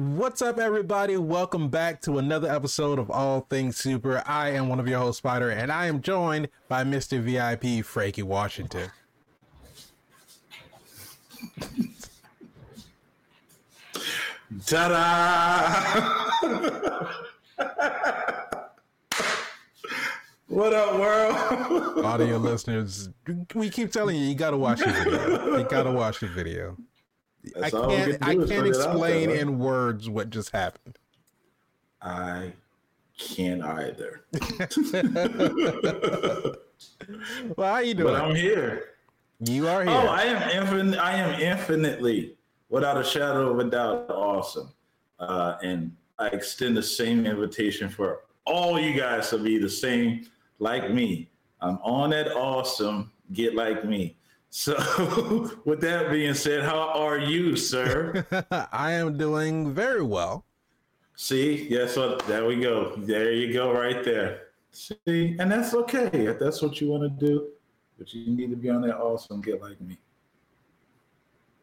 What's up, everybody? Welcome back to another episode of All Things Super. I am one of your hosts, Spider, and I am joined by Mr. VIP, Frankie Washington. Ta-da! what up, world? Audio listeners, we keep telling you, you gotta watch the video. You gotta watch the video. That's I can't. I can't put it out explain there. in words what just happened. I can't either. Well, how you doing? But I'm here. you are here. Oh, I am infinite. I am infinitely, without a shadow of a doubt, awesome. Uh, and I extend the same invitation for all you guys to be the same like me. I'm on that awesome. Get like me. So, with that being said, how are you, sir? I am doing very well. See, yes, what there we go. There you go, right there. See, and that's okay if that's what you want to do, but you need to be on that awesome. Get like me.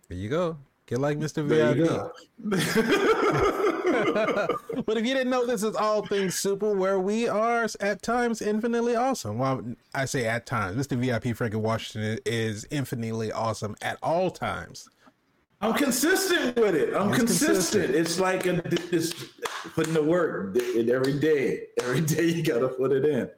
There you go. Get like Mr. There VIP. but if you didn't know, this is All Things Super, where we are at times infinitely awesome. Well, I say at times. Mr. VIP Frankie Washington is infinitely awesome at all times. I'm consistent with it. I'm He's consistent. consistent. It's like a, it's putting the work in every day. Every day you gotta put it in.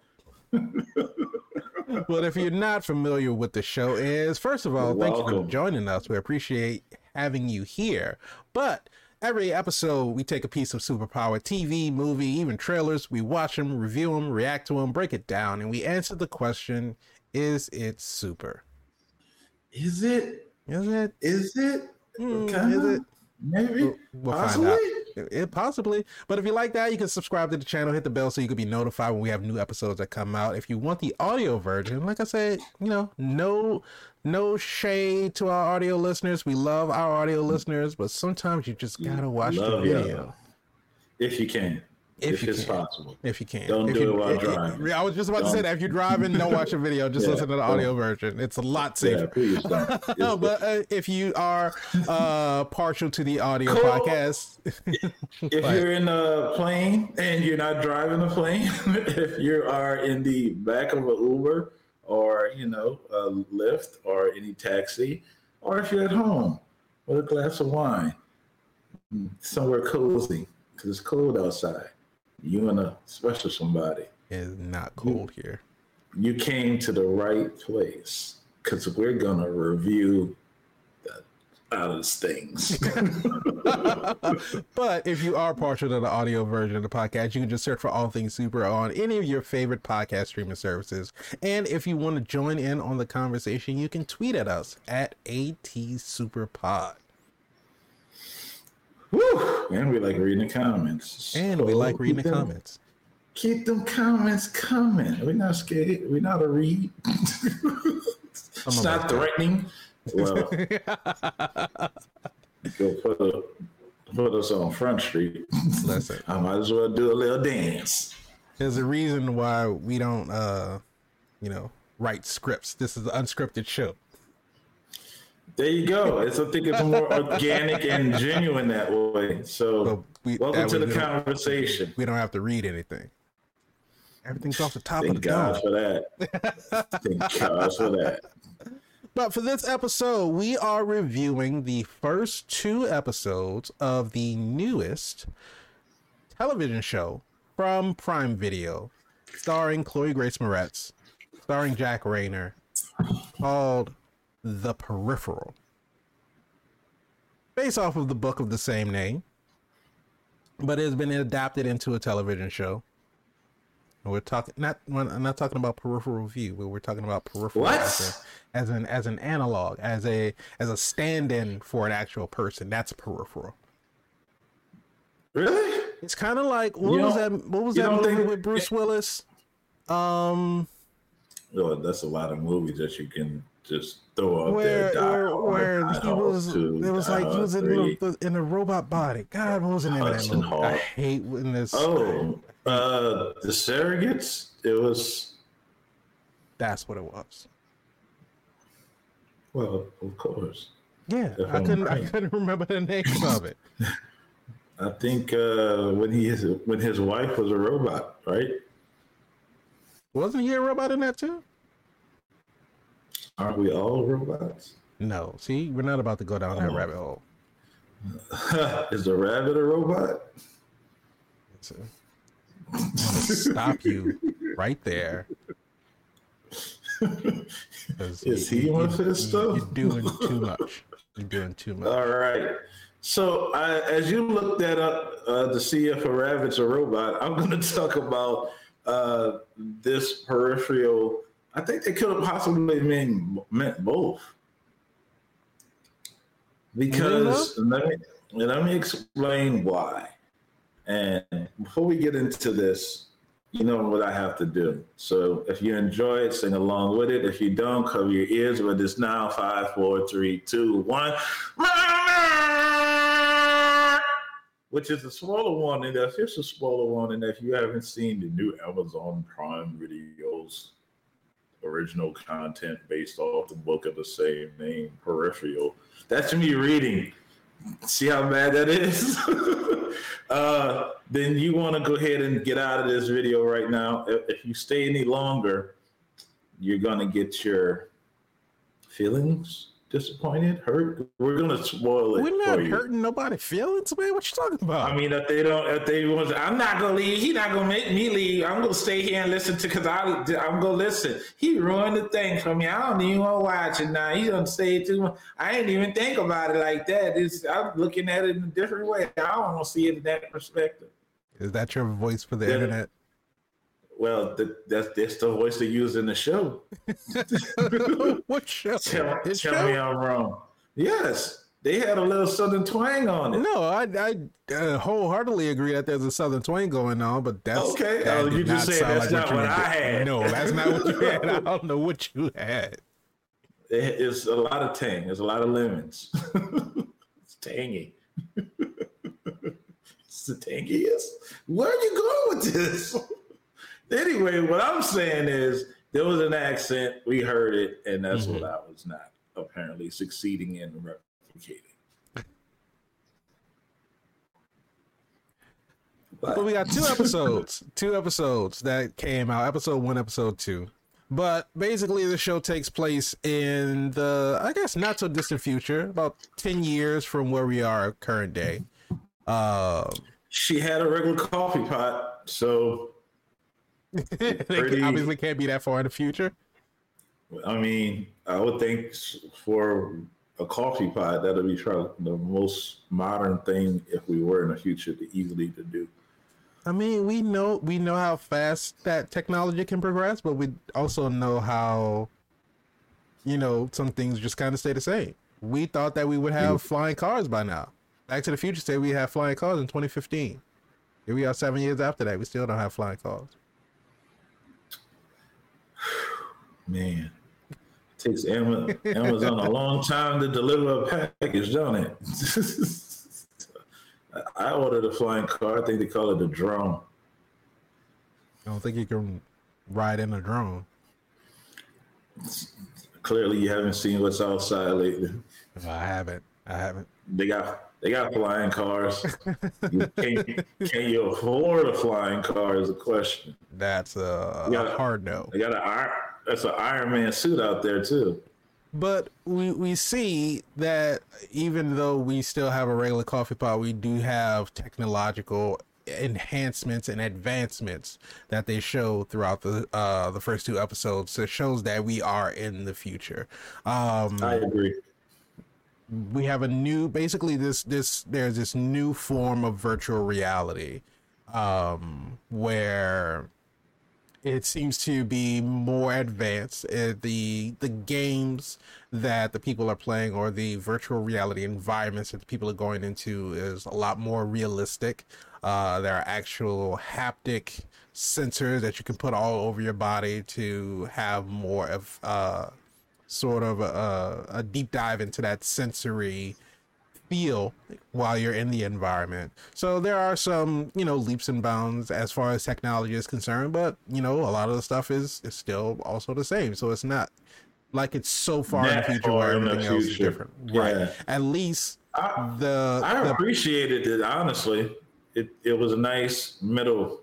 But if you're not familiar with the show is, first of all, thank you for joining us. We appreciate having you here. But every episode, we take a piece of superpower TV, movie, even trailers. We watch them, review them, react to them, break it down, and we answer the question: Is it super? Is it? Is it? Is it? Hmm, Kinda? is it? Maybe. We'll find Possibly. it possibly. But if you like that, you can subscribe to the channel, hit the bell so you can be notified when we have new episodes that come out. If you want the audio version, like I said, you know, no no shade to our audio listeners. We love our audio listeners, but sometimes you just gotta watch the Love y'all. video. If you can. If If, you it's can. possible. If you can. Don't if do you, it while if- driving. I was just about to say that. If you're driving, don't watch the video. Just Yeah, listen to the don't. audio version. It's a lot Yeah, safer. don't. No, but uh, if you are uh, partial to the audio Cool. podcast, if you're in a plane and you're not driving the plane, if you are in the back of an Uber or you know a Lyft or any taxi, or if you're at home with a glass of wine, hmm, somewhere cozy because it's cold outside, you and a special somebody, It's not cold here. you came to the right place because we're gonna review the others things. but if you are partial to the audio version of the podcast, you can just search for All Things Super on any of your favorite podcast streaming services. And if you want to join in on the conversation, you can tweet at us at ATSuperPod. Woo! And we like reading the comments. And we like reading the them- comments. Keep them comments coming. We're not scared. We're not a read. it's not threatening. Well, go put, a, put us on Front Street. Listen, I might as well do a little dance. there's a reason why we don't, uh, you know, write scripts. This is an unscripted show. There you go. It's, I think it's more organic and genuine that way. So, we- welcome to the conversation. We don't have to read anything. Everything's off the top of Thank the God dome. for that. Thank God for that. But for this episode, we are reviewing the first two episodes of the newest television show from Prime Video, starring Chloe Grace Moretz, starring Jack Reynor, called The Peripheral. Based off of the book of the same name, but it has been adapted into a television show. And we're talking not I'm not talking about peripheral view, but we're talking about peripheral What? as, a- as an as an analog, as a as a stand-in for an actual person. That's peripheral. Really? It's kind of like what You was that? What was that don't movie think- with Bruce Willis? Um, Oh, that's a lot of movies that you can just throw out where there. Where, where he was, 2, it was Die like he Hard was in 3. the, in a robot body. God, what was the name of that Hudson movie? I hate when this. Oh, uh, the surrogates. It was That's what it was. well, of course. Yeah, If I I'm couldn't. I couldn't remember the name of it. I think uh, when he when his wife was a robot, right? Wasn't he a robot in that too? Aren't we all robots? No. See, we're not about to go down that Oh. rabbit hole. Is the rabbit a robot? It's a- stop you right there. 'Cause Is you- he you- one for this you- stuff? You're doing too much. You're doing too much. All right. So I, as you look that up uh, to see if a rabbit's a robot, I'm going to talk about uh, this peripheral. I think they could have possibly mean, meant both. Because let me let me explain why. And before we get into this, you know what I have to do. So if you enjoy it, sing along with it. If you don't, cover your ears. But it's now five, four, three, two, one. Which is a spoiler warning. The official spoiler warning. If you haven't seen the new Amazon Prime videos, original content based off the book of the same name, Peripheral. That's me reading. See how bad that is? uh, then you want to go ahead and get out of this video right now. If, if you stay any longer, you're going to get your feelings disappointed, hurt. We're to spoil it. We're not hurting nobody's feelings, man. What you talking about? I mean, if they don't, if they want, I'm not gonna leave. He not gonna make me leave. I'm gonna stay here and listen to, cause I, I'm gonna listen. He ruined the thing for me. I don't even want to watch it now. He don't say it too much. I ain't even think about it like that. It's, I'm looking at it in a different way. I don't want to see it in that perspective. Is that your voice for the Yeah. internet? Well, the, that's that's the voice they use in the show. what show? Tell, tell show? me I'm wrong. Yes, they had a little southern twang on it. No, I I uh, wholeheartedly agree that there's a southern twang going on, but that's Okay. that Oh, you just said that's like not you what I had. No, that's not what you had. I don't know what you had. It- It's a lot of tang. There's a lot of lemons. it's tangy. it's the tangiest. Where are you going with this? Anyway, what I'm saying is there was an accent. We heard it, and that's Mhm. what I was not apparently succeeding in replicating. But we got two episodes, two episodes that came out. Episode one, episode two. But basically, the show takes place in the, I guess, not so distant future, about ten years from where we are current day. Um, She had a regular coffee pot, so they Pretty- obviously can't be that far in the future. I mean, I would think for a coffee pot, that'll be try- the most modern thing if we were in the future to easily to do. I mean, we know we know how fast that technology can progress, but we also know how, you know, some things just kind of stay the same. We thought that we would have mm-hmm. flying cars by now. Back to the Future said we had flying cars in 2015. Here we are, seven years after that. We still don't have flying cars. Man, it takes Amazon a long time to deliver a package, don't it? I ordered a flying car. I think they call it a drone. I don't think you can ride in a drone. Clearly, you haven't seen what's outside lately. I haven't. I haven't. They got they got flying cars. Can, can you afford a flying car? Is a question. That's a, a hard no. They got an. That's an Iron Man suit out there too. But we we see that even though we still have a regular coffee pot, we do have technological enhancements and advancements that they show throughout the uh the first two episodes. So it shows that we are in the future. Um I agree. We have a new basically this this there's this new form of virtual reality um where it seems to be more advanced. Uh, the the games that the people are playing or the virtual reality environments that the people are going into is a lot more realistic. Uh there are actual haptic sensors that you can put all over your body to have more of uh sort of a, a deep dive into that sensory feel while you're in the environment. So there are some, you know, leaps and bounds as far as technology is concerned, but you know, a lot of the stuff is is still also the same. So it's not like it's so far in the future oh, where far in everything else is different. Yeah. Right. At least I, the I the appreciated it honestly. It it was a nice middle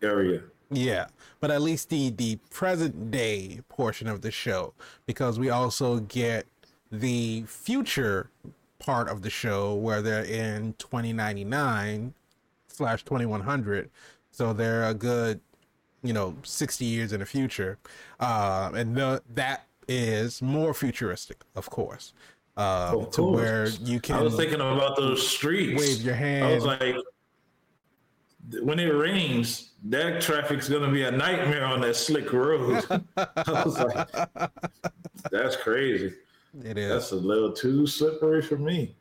area. Yeah, but at least the the present day portion of the show, because we also get the future part of the show where they're in 2099 slash 2100, so they're a good, you know, 60 years in the future, uh, and the, that is more futuristic, of course. Uh, Of to where you can I was thinking about those streets. wave your I was like, when it rains, that traffic's gonna be a nightmare on that slick road. I was like, that's crazy. it is. That's a little too slippery for me.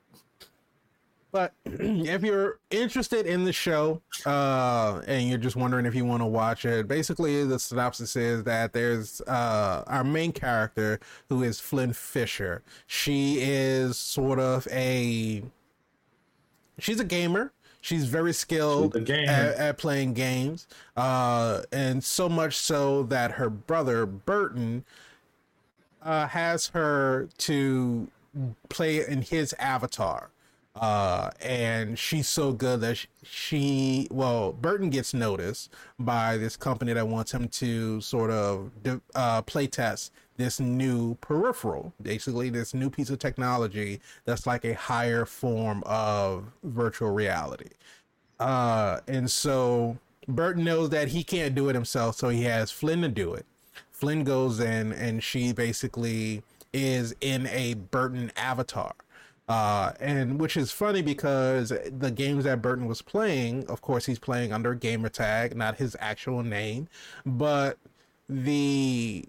But if you're interested in the show, uh, and you're just wondering if you want to watch it, basically the synopsis is that there's uh, our main character who is Flynn Fisher. She is sort of a she's a gamer. She's very skilled at, at playing games, uh, and so much so that her brother Burton uh, has her to play in his avatar. Uh, and she's so good that sh- she, well, Burton gets noticed by this company that wants him to sort of uh, play test this new peripheral, basically this new piece of technology that's like a higher form of virtual reality. Uh, and so Burton knows that he can't do it himself, so he has Flynn to do it. Flynn goes in and she basically is in a Burton avatar. Uh, and which is funny because the games that Burton was playing, of course, he's playing under gamer tag, not his actual name, but the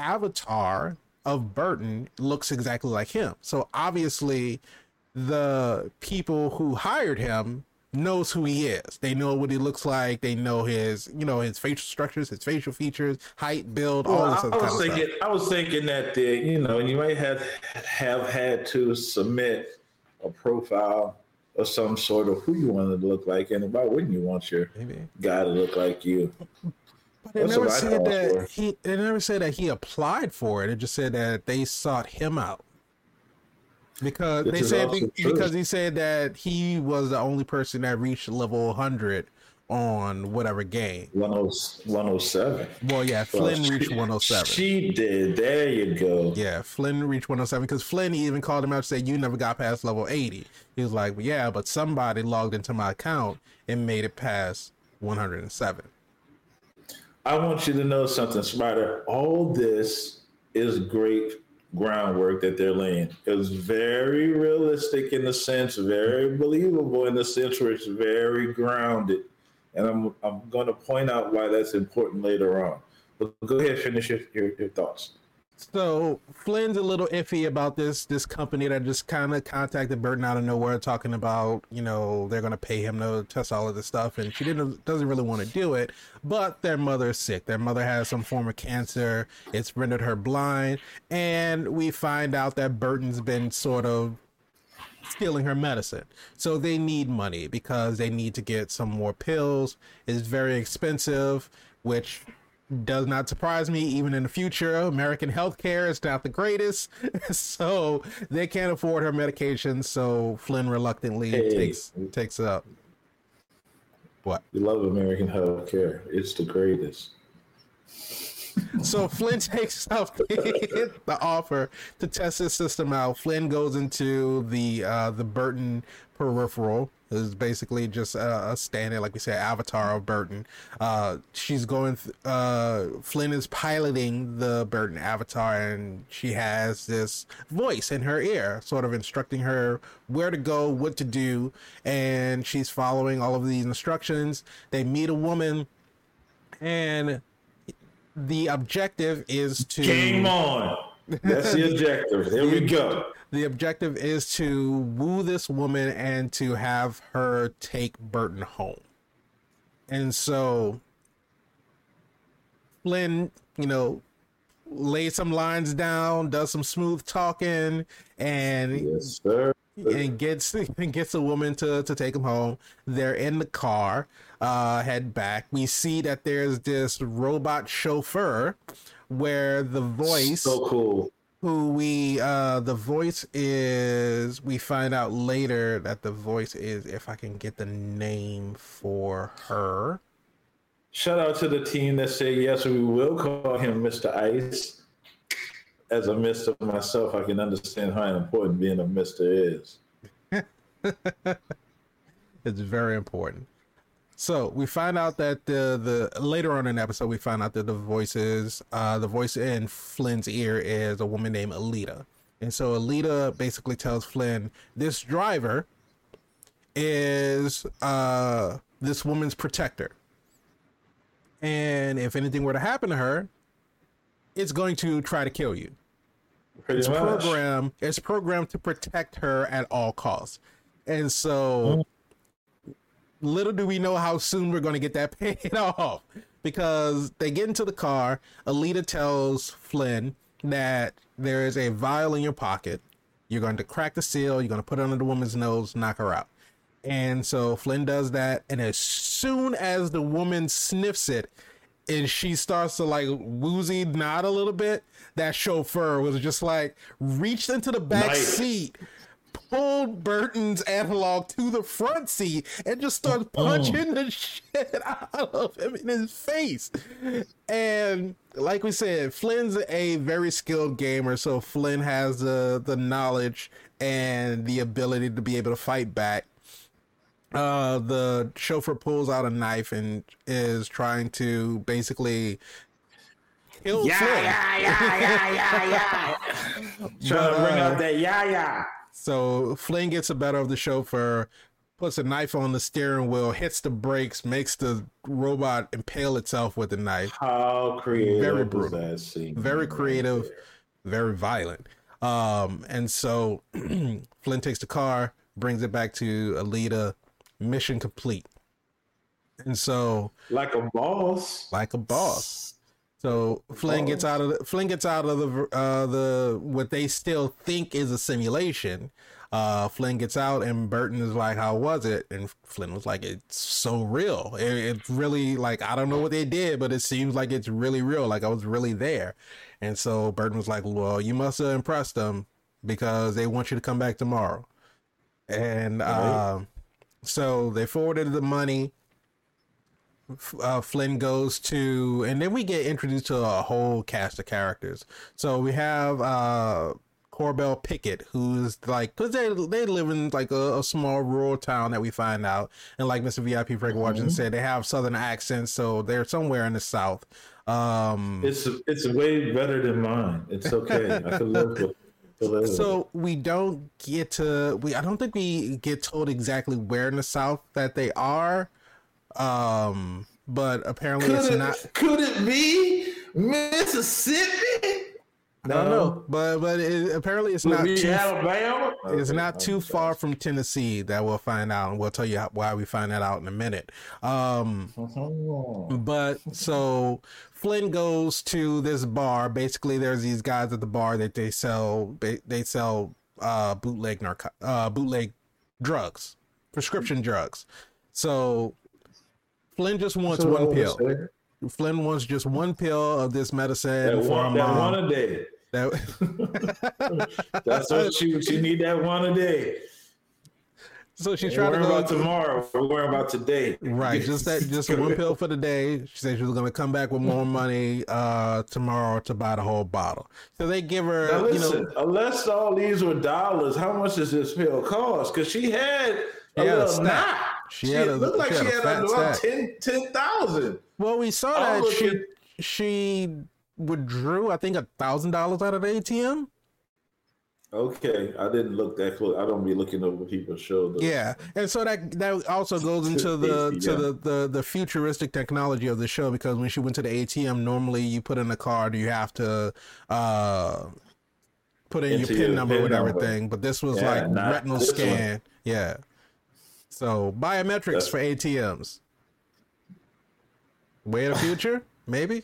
avatar of Burton looks exactly like him. So obviously, the people who hired him knows who he is. They know what he looks like. They know his, you know, his facial structures, his facial features, height, build, all this I, other I kind was of stuff. thinking, I was thinking that the, you know, you might have have had to submit a profile of some sort of who you wanted to look like, and why wouldn't you want your Maybe. guy to look like you? But That's never said that for. he. It never said that he applied for it. It just said that they sought him out because Which they said because he said that he was the only person that reached level 100 on whatever game. 10- 107. Well, yeah, Flynn reached 107. She did. There you go. Yeah, Flynn reached 107 because Flynn even called him out and said, You never got past level 80. He was like, Yeah, but somebody logged into my account and made it past 107. I want you to know something, Spider. All this is great groundwork that they're laying. It's very realistic in the sense, very believable in the sense where it's very grounded. And I'm I'm going to point out why that's important later on. But go ahead, finish your, your, your thoughts. So Flynn's a little iffy about this this company that just kind of contacted Burton out of nowhere, talking about you know they're gonna pay him to test all of this stuff, and she didn't doesn't really want to do it. But their mother is sick. Their mother has some form of cancer. It's rendered her blind, and we find out that Burton's been sort of stealing her medicine. So they need money because they need to get some more pills. It's very expensive, which does not surprise me even in the future. American healthcare is not the greatest. so they can't afford her medication, so Flynn reluctantly Hey. takes takes up what? We love American healthcare. It's the greatest. So Flynn takes up the, the offer to test his system out. Flynn goes into the uh, the Burton peripheral. Is basically just a, a standard, like we said, avatar of Burton. Uh, she's going. Th- uh, Flynn is piloting the Burton avatar, and she has this voice in her ear, sort of instructing her where to go, what to do, and she's following all of these instructions. They meet a woman, and the objective is to Game on. That's the objective. Here we go. The objective is to woo this woman and to have her take Burton home. And so Flynn, you know, lays some lines down, does some smooth talking, and Yes, and gets and gets a woman to to take him home. They're in the car, uh, head back. We see that there's this robot chauffeur where the voice So cool. Who we uh the voice is we find out later that the voice is if I can get the name for her. Shout out to the team that said yes, we will call him Mr. Ice. As a Mister myself, I can understand how important being a Mister is. it's very important. So we find out that the the later on in the episode we find out that the voices uh the voice in Flynn's ear is a woman named Alita. And so Alita basically tells Flynn this driver is uh this woman's protector. And if anything were to happen to her, it's going to try to kill you. Pretty it's much. programmed it's programmed to protect her at all costs. And so little do we know how soon we're going to get that paid off because they get into the car. Alita tells Flynn that there is a vial in your pocket. You're going to crack the seal, you're going to put it under the woman's nose, knock her out. And so Flynn does that. And as soon as the woman sniffs it and she starts to like woozy nod a little bit, that chauffeur was just like reached into the back Nice. seat, pulled Burton's analog to the front seat, and just started punching the shit out of him in his face. And like we said, Flynn's a very skilled gamer, so Flynn has the the knowledge and the ability to be able to fight back uh the chauffeur pulls out a knife and is trying to basically kill Yeah, Flynn. yeah, yeah, yeah, yeah, yeah. Trying But, to bring uh, out that yeah, yeah. So Flynn gets the better of the chauffeur, puts a knife on the steering wheel, hits the brakes, makes the robot impale itself with the knife. How creative Very brutal. Very creative. there? Very violent. Um, and so Flynn takes the car, brings it back to Alita, mission complete. And so Like a boss. like a boss. So Flynn gets out of the, Flynn gets out of the uh the what they still think is a simulation. Uh Flynn gets out and Burton is like, "How was it?" And Flynn was like, "It's so real. It, it's really like I don't know what they did, but it seems like it's really real. Like I was really there." And so Burton was like, "Well, you must have impressed them because they want you to come back tomorrow." And um so they forwarded the money uh, Flynn goes to, and then we get introduced to a whole cast of characters. So we have uh, Corbell Pickett, who's like, because they they live in like a, a small rural town that we find out, and like Mr. VIP Frank Washington said, they have southern accents, so they're somewhere in the south. Um, It's it's way better than mine. It's okay. I can live with. live with it. so we don't get to we I don't think we get told exactly where in the south that they are. Um, but apparently could it's it, not. could it be Mississippi? I don't know, but but it, apparently it's Could not it too. Alabama? It's Okay, not too I'm far from Tennessee that we'll find out, and we'll tell you how, why we find that out in a minute. Um, but so Flynn goes to this bar. Basically, there's these guys at the bar that they sell they, they sell uh, bootleg narco- uh, bootleg drugs, prescription drugs. So Flynn just wants So one pill. Flynn wants just one pill of this medicine That for one, her that mom. one a day. That- That's what she she need. That one a day. so she's Ain't trying to worrying go about tomorrow. We're worrying about today. Right, just that, just one pill for the day. She said she was gonna come back with more money uh tomorrow to buy the whole bottle. So they give her, Now you listen, know, unless all these were dollars, how much does this pill cost? Because she had a She a little knot. She She had a- looked like she had a had, about stack. 10 10,000. well, we saw that she at- she withdrew, I think, a thousand dollars out of the ATM. Okay, I didn't look that close. I don't be looking over people's shoulders. Yeah, and so that that also goes into the to the, the the futuristic technology of the show because when she went to the ATM, normally you put in a card, you have to uh put in your pin your number PIN with number. everything, but this was Yeah, like not retinal this one. scan. Yeah. So biometrics That's- for ATMs. Way of the future, maybe.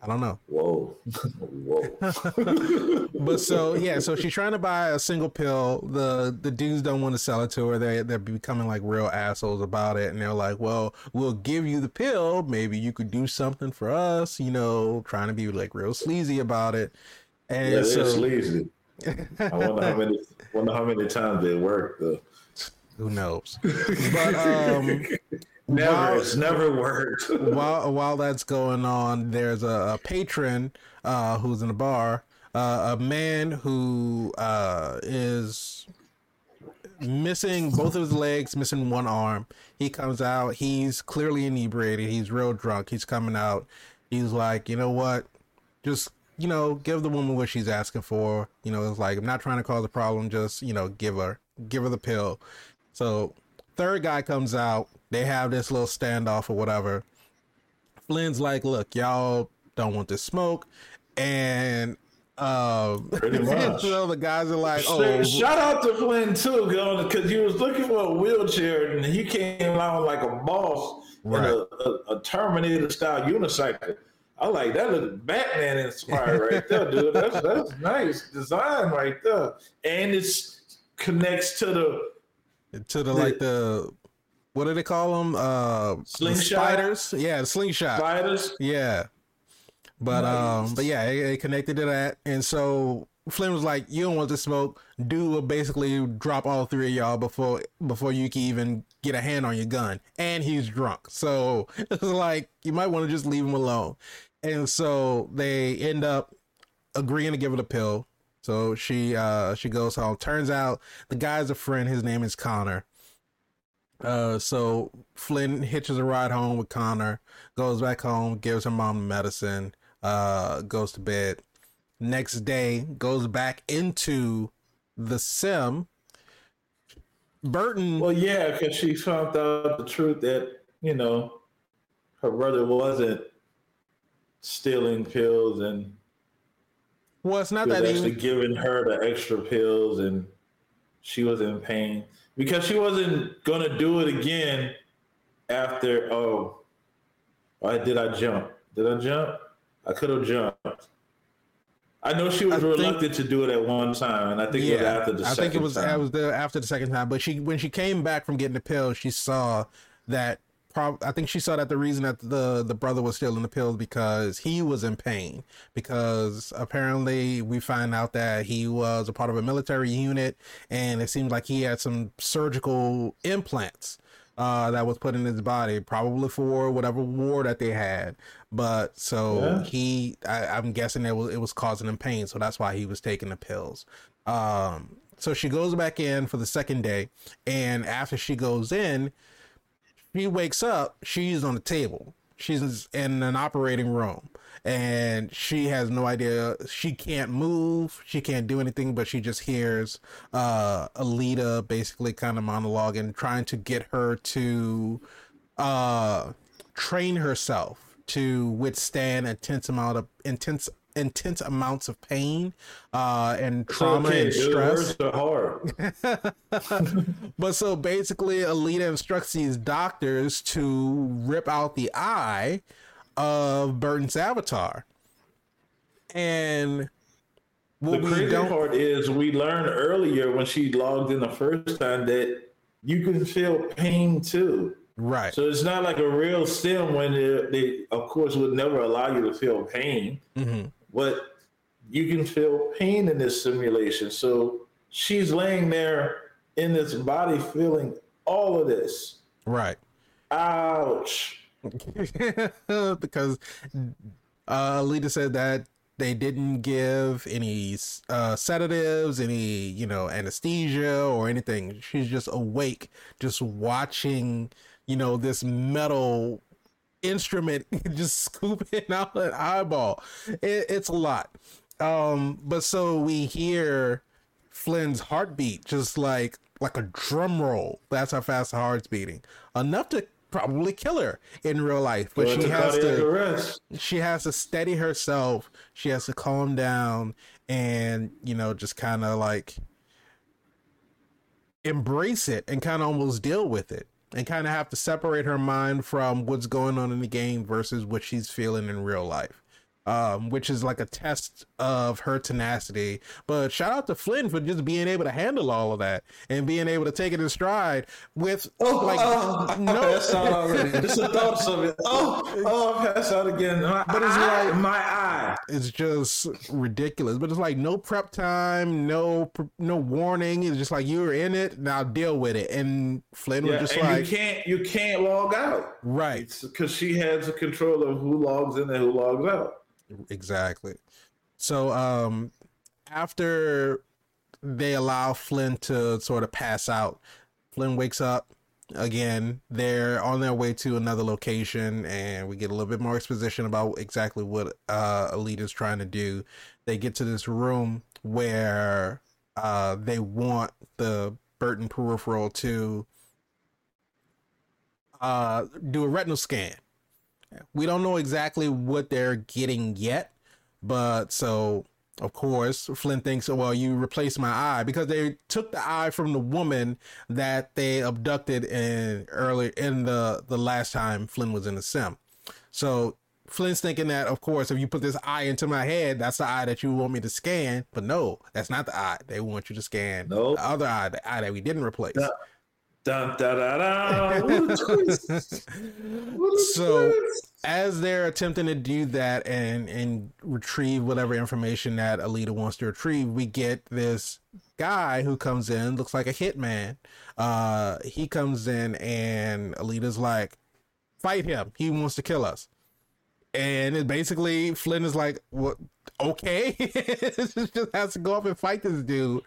I don't know. Whoa, whoa. But so yeah, so she's trying to buy a single pill. The the dudes don't want to sell it to her. They they're becoming like real assholes about it, and they're like, "Well, we'll give you the pill. Maybe you could do something for us." You know, trying to be like real sleazy about it. And yeah, so, sleazy. I wonder how many wonder how many times they worked though. Who knows? But um never while, it's never worked. while while that's going on, there's a, a patron uh, who's in a bar, uh, a man who uh, is missing both of his legs, missing one arm. He comes out. He's clearly inebriated. He's real drunk. He's coming out. He's like, you know what? Just you know, give the woman what she's asking for. You know, it's like I'm not trying to cause a problem. Just you know, give her give her the pill. So third guy comes out. They have this little standoff or whatever. Flynn's like, look, y'all don't want this smoke, and um, Pretty much. so the guys are like, "Oh, shout out to Flynn too, because he was looking for a wheelchair and he came out like a boss right. in a, a, a Terminator style unicycle." I like that. Look Batman inspired right there, dude. That's that's nice design right there, and it connects to the to the, the like the what do they call them? Uh, slingshot. Spiders. Yeah, slingshot. Spiders. Yeah. But nice. um, but yeah, it, it, connected to that, and so Flynn was like, "You don't want to smoke. Do will basically drop all three of y'all before before you can even get a hand on your gun." And he's drunk, so it's like you might want to just leave him alone. And so they end up agreeing to give her a pill. So she uh she goes home. Turns out the guy's a friend. His name is Connor. Uh, so Flynn hitches a ride home with Connor, goes back home, gives her mom medicine, uh, goes to bed. Next day, goes back into the sim. Burton. Well, yeah, because she found out the truth that you know her brother wasn't stealing pills and. Well, it's not that was actually giving her the extra pills, and she was in pain because she wasn't gonna do it again after. Oh, why did I jump? Did I jump? I could have jumped. I know she was I reluctant think, to do it at one time, and I think yeah, it was after the. I think it was time. it was the, after the second time, but she when she came back from getting the pill, she saw that. Prob- I think she saw that the reason that the the brother was still in the pills because he was in pain. Because apparently, we find out that he was a part of a military unit, and it seems like he had some surgical implants uh, that was put in his body, probably for whatever war that they had. But so yeah. he, I, am guessing it was it was causing him pain, so that's why he was taking the pills. Um, so she goes back in for the second day, and after she goes in, she wakes up. She's on the table. She's in an operating room and she has no idea. She can't move. She can't do anything, but she just hears uh, Alita basically kind of monologuing, trying to get her to uh, train herself to withstand intense amount of intense intense amounts of pain uh, and trauma okay, and stress. but so basically, Alita instructs these doctors to rip out the eye of Burton's avatar. And the crazy part is we learned earlier when she logged in the first time that you can feel pain too. Right. So it's not like a real stim when they, they of course, would never allow you to feel pain. Mm-hmm. But you can feel pain in this simulation. So she's laying there in this body feeling all of this. Right. Ouch. because uh, Alita said that they didn't give any uh, sedatives, any you know anesthesia or anything. She's just awake, just watching you know this metal instrument just scooping out an eyeball. It, it's a lot. Um, but so we hear Flynn's heartbeat just like like a drum roll. That's how fast the heart's beating. Enough to probably kill her in real life. But she has to arrest. she has to steady herself. She has to calm down and, you know, just kind of like embrace it and kind of almost deal with it and kind of have to separate her mind from what's going on in the game versus what she's feeling in real life. Um, which is like a test of her tenacity. But shout out to Flynn for just being able to handle all of that and being able to take it in stride with Oh, like oh, no. I passed out already. Just the thoughts of it. Oh, oh, I passed out again. My But it's eye, like- my eye. it's just ridiculous. But it's like no prep time, no no warning. It's just like you're in it now, deal with it. And Flynn was just and like, you can't you can't log out right, because she has the control of who logs in and who logs out. Exactly. So um, after they allow Flynn to sort of pass out, Flynn wakes up again. They're on their way to another location, and we get a little bit more exposition about exactly what uh, Alita's trying to do. They get to this room where uh, they want the Burton peripheral to uh, do a retinal scan. We don't know exactly what they're getting yet, but so of course Flynn thinks, oh, well, you replaced my eye because they took the eye from the woman that they abducted in early in the the last time Flynn was in the sim. So Flynn's thinking that, of course, if you put this eye into my head, that's the eye that you want me to scan. But no, that's not the eye. They want you to scan Nope. the other eye, the eye that we didn't replace. Dun, da, da, da. What twist. What So- twist. as they're attempting to do that and and retrieve whatever information that Alita wants to retrieve, we get this guy who comes in, looks like a hitman. Uh, he comes in and Alita's like, "Fight him! He wants to kill us." And it basically Flynn is like, "What? Okay, This just has to go up and fight this dude."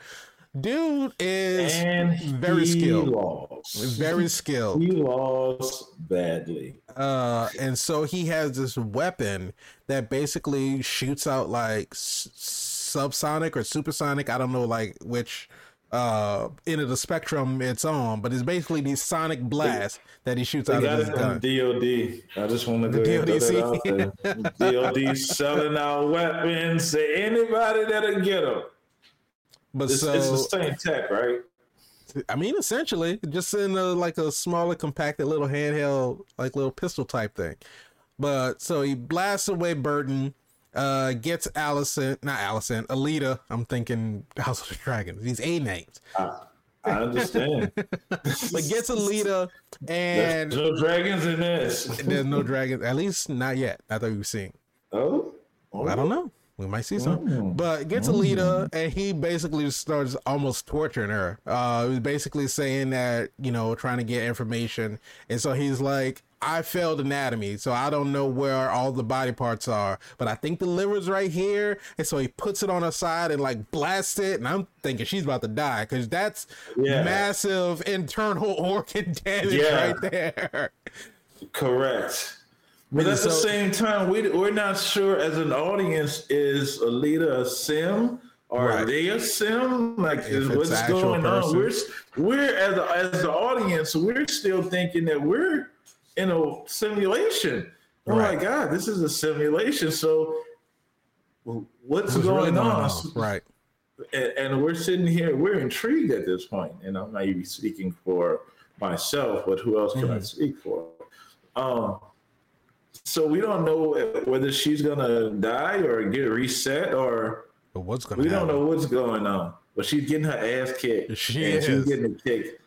Dude is and very skilled. Lost. very skilled. He lost badly. Uh, and so he has this weapon that basically shoots out like s- subsonic or supersonic. I don't know like which uh end of the spectrum it's on, but it's basically these sonic blasts that he shoots They out got of his gun. DOD. I just want to The go and DOD, put that out there. DOD selling out weapons to anybody that'll get them. But It's, so it's the same tech, right? I mean, essentially, just in a like a smaller, compacted little handheld, like little pistol type thing. But so he blasts away Burton, uh, gets Allison, not Allison, Alita. I'm thinking House of the Dragons. These A names. I, I understand. But gets Alita, and There's no dragons in this. there's no dragons. At least not yet. I thought we've seen. Oh, oh. I don't know. We might see some. Mm. But gets Alita, and he basically starts almost torturing her. Uh, basically saying that you know trying to get information, and so he's like, "I failed anatomy, so I don't know where all the body parts are, but I think the liver's right here." And so he puts it on her side and like blasts it, and I'm thinking she's about to die because that's Yeah. massive internal organ damage Yeah. right there. Correct. But at the same time, we we're not sure as an audience is Alita a sim or Right. are they a sim? Like is what's going on? We're we're as a, as the audience, we're still thinking that we're in a simulation. Oh Right. my god, this is a simulation. So what's, going, really on? Right. and, and we're sitting here, we're intrigued at this point, and I'm not even speaking for myself, but who else can I Mhm. speak for? Um, so we don't know whether she's gonna die or get reset, or But what's going we happen? don't know what's going on. But she's getting her ass kicked, She and is. she's getting kicked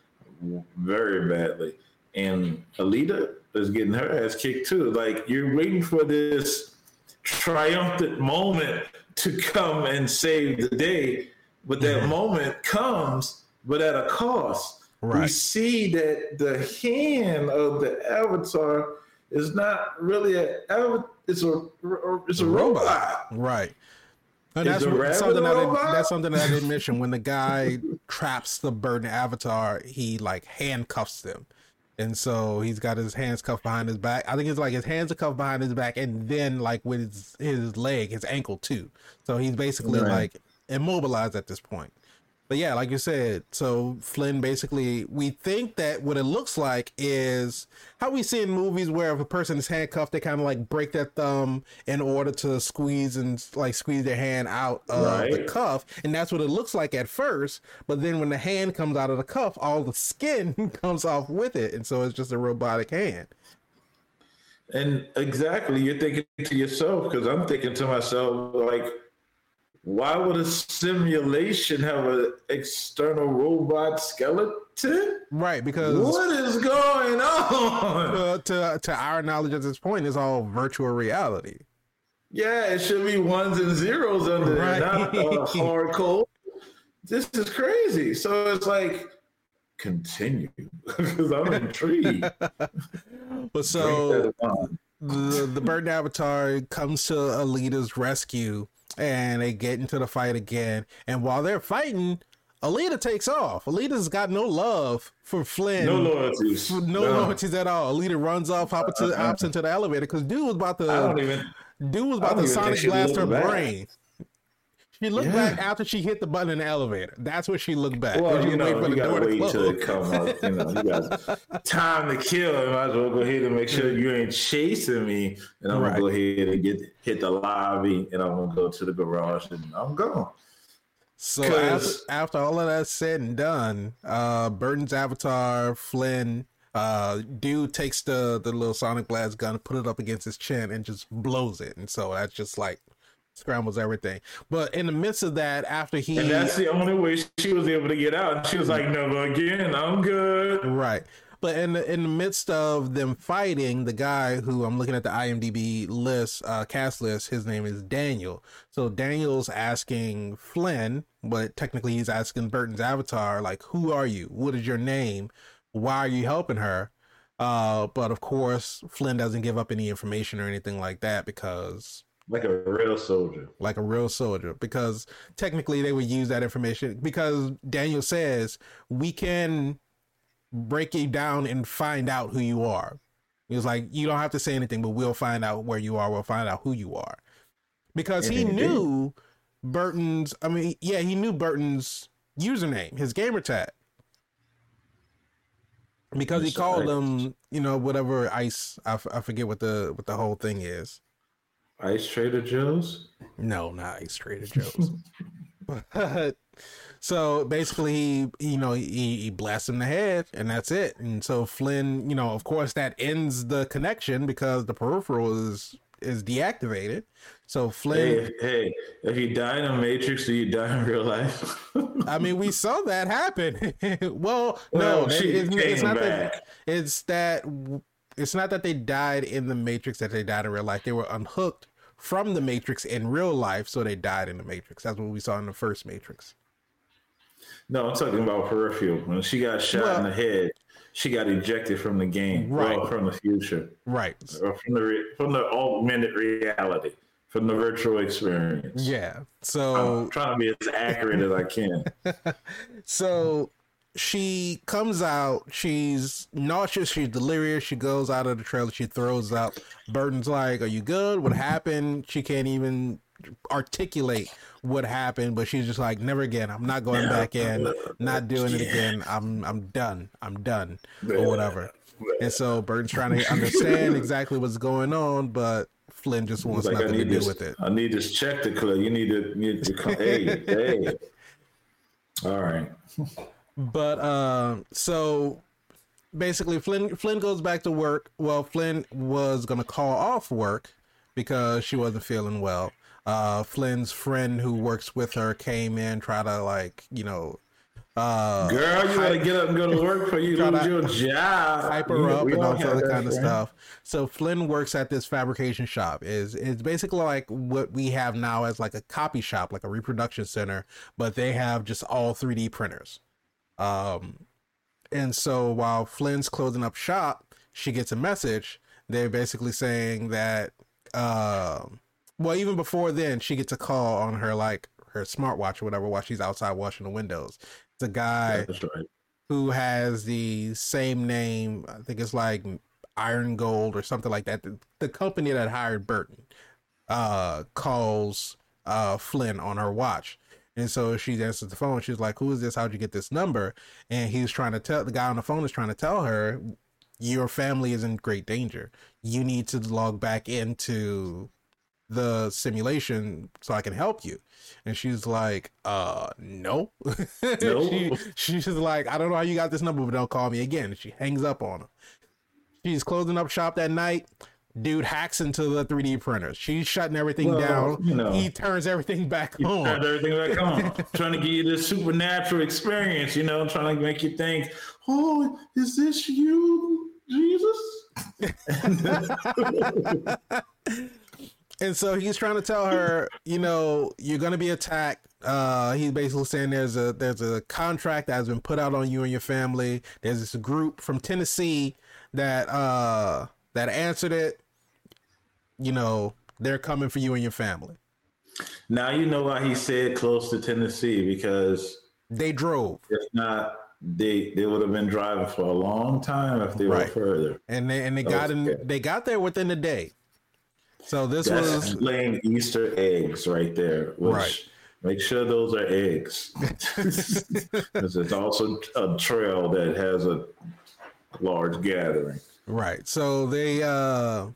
very badly, and Alita is getting her ass kicked too. Like you're waiting for this triumphant moment to come and save the day, but that Mhm. moment comes, but at a cost. We see that the hand of the avatar is not really a it's a it's a, robot. Right. And that's what- something a I robot? that's something that I didn't mention. When the guy traps the Burton avatar, he like handcuffs them. And so he's got his hands cuffed behind his back. I think it's like his hands are cuffed behind his back and then like with his, his leg, his ankle too. So he's basically Right. like immobilized at this point. But yeah, like you said, so Flynn basically, we think that what it looks like is how we see in movies where if a person is handcuffed, they kind of like break their thumb in order to squeeze and like squeeze their hand out of the cuff. And that's what it looks like at first. But then when the hand comes out of the cuff, all the skin comes off with it. And so it's just a robotic hand. And exactly, you're thinking to yourself because I'm thinking to myself like, why would a simulation have an external robot skeleton? Right, because what is going on? Uh, to to our knowledge at this point, is all virtual reality. Yeah, it should be ones and zeros under right. there, not uh, hard code. This is crazy. So it's like continue because I'm intrigued. but so the the Burton Avatar comes to Alita's rescue and they get into the fight again. And while they're fighting, Aelita takes off. Aelita's got no love for Flynn. No loyalties. No, no. loyalties at all. Alita runs off, hop into, hops into the elevator because dude was about to. I don't even. Dude was about to sonic blast her brain. She looked yeah. back after she hit the button in the elevator. That's where she looked back. Well, you know, you gotta wait till it come up. You know, you got time to kill. I might as well go ahead and make sure you ain't chasing me. And I'm right. gonna go ahead and get hit the lobby, and I'm gonna go to the garage, and I'm gone. So after, after, all of that said and done, uh, Burton's avatar, Flynn, uh, dude takes the the little sonic blast gun, put it up against his chin, and just blows it. And so that's just like scrambles everything. But in the midst of that, after he and that's the only way she was able to get out. She was like, "Never again. I'm good." Right. But in the, in the midst of them fighting, the guy who I'm looking at the IMDb list, uh, cast list, his name is Daniel. So Daniel's asking Flynn, but technically he's asking Burton's avatar, like, "Who are you? What is your name? Why are you helping her?" Uh, but of course, Flynn doesn't give up any information or anything like that because like a real soldier. Like a real soldier. Because technically they would use that information because Daniel says we can break you down and find out who you are. He was like, you don't have to say anything, but we'll find out where you are. We'll find out who you are. Because he knew Burton's, I mean, yeah, he knew Burton's username, his gamer tag. Because he called him, you know, whatever ice, I, f- I forget what the what the whole thing is. Ice Trader Joe's? No, not Ice Trader Joe's. but so basically, he you know he, he blasts him in the head, and that's it. And so Flynn, you know, of course, that ends the connection because the peripheral is is deactivated. So Flynn, hey, hey, if you die in a Matrix, do you die in real life? I mean, we saw that happen. well, well, no, it, it's not back. that. It's that it's not that they died in the Matrix that they died in real life. They were unhooked from the Matrix in real life, so they died in the Matrix. That's what we saw in the first Matrix. No, I'm talking about peripheral. When she got shot well, in the head, she got ejected from the game, right? Well, from the future, right? Or from the from the augmented reality, from the virtual experience. Yeah. So I'm trying to be as accurate as I can. so she comes out. She's nauseous. She's delirious. She goes out of the trailer. She throws up. Burton's like, "Are you good? What happened?" She can't even articulate what happened, but she's just like, "Never again. I'm not going back in. Not doing it again. I'm I'm done. I'm done, or whatever." And so Burton's trying to understand exactly what's going on, but Flynn just wants like, nothing to do this, with it. I need this check to clear. You need to, need to come. hey, hey. All right. But uh, so basically, Flynn Flynn goes back to work. Well, Flynn was gonna call off work because she wasn't feeling well. Uh, Flynn's friend who works with her came in, try to like you know uh, Girl, you gotta get up and go to work for you to lose your job. Hype her up and all that other kind of stuff. So Flynn works at this fabrication shop. is It's basically like what we have now as like a copy shop, like a reproduction center, but they have just all 3D printers. Um, and so while Flynn's closing up shop, she gets a message. They're basically saying that, uh, well, even before then, she gets a call on her like her smartwatch or whatever while she's outside washing the windows. It's a guy right. who has the same name. I think it's like Iron Gold or something like that. The, the company that hired Burton uh, calls uh, Flynn on her watch and so she answers the phone. She's like, "Who is this? How'd you get this number?" And he's trying to tell the guy on the phone is trying to tell her, "Your family is in great danger. You need to log back into the simulation so I can help you." And she's like, "Uh, no." no. she, she's like, "I don't know how you got this number, but don't call me again." And she hangs up on him. She's closing up shop that night. Dude hacks into the 3D printer. She's shutting everything Well, down. you know. he turns everything back Turn on. everything back on. trying to give you this supernatural experience, you know, trying to make you think, oh, is this you, Jesus? And so he's trying to tell her, you know, you're gonna be attacked. Uh, he's basically saying there's a there's a contract that has been put out on you and your family. There's this group from Tennessee that uh that answered it. You know, they're coming for you and your family. Now you know why he said close to Tennessee because They drove if not, they they would have been driving for a long time if they Right. were further. and they and they got in Okay. they got there within a day. So this That's was laying Easter eggs right there. Which Right. Make sure those are eggs. Because it's also a trail that has a large gathering. Right. So they uh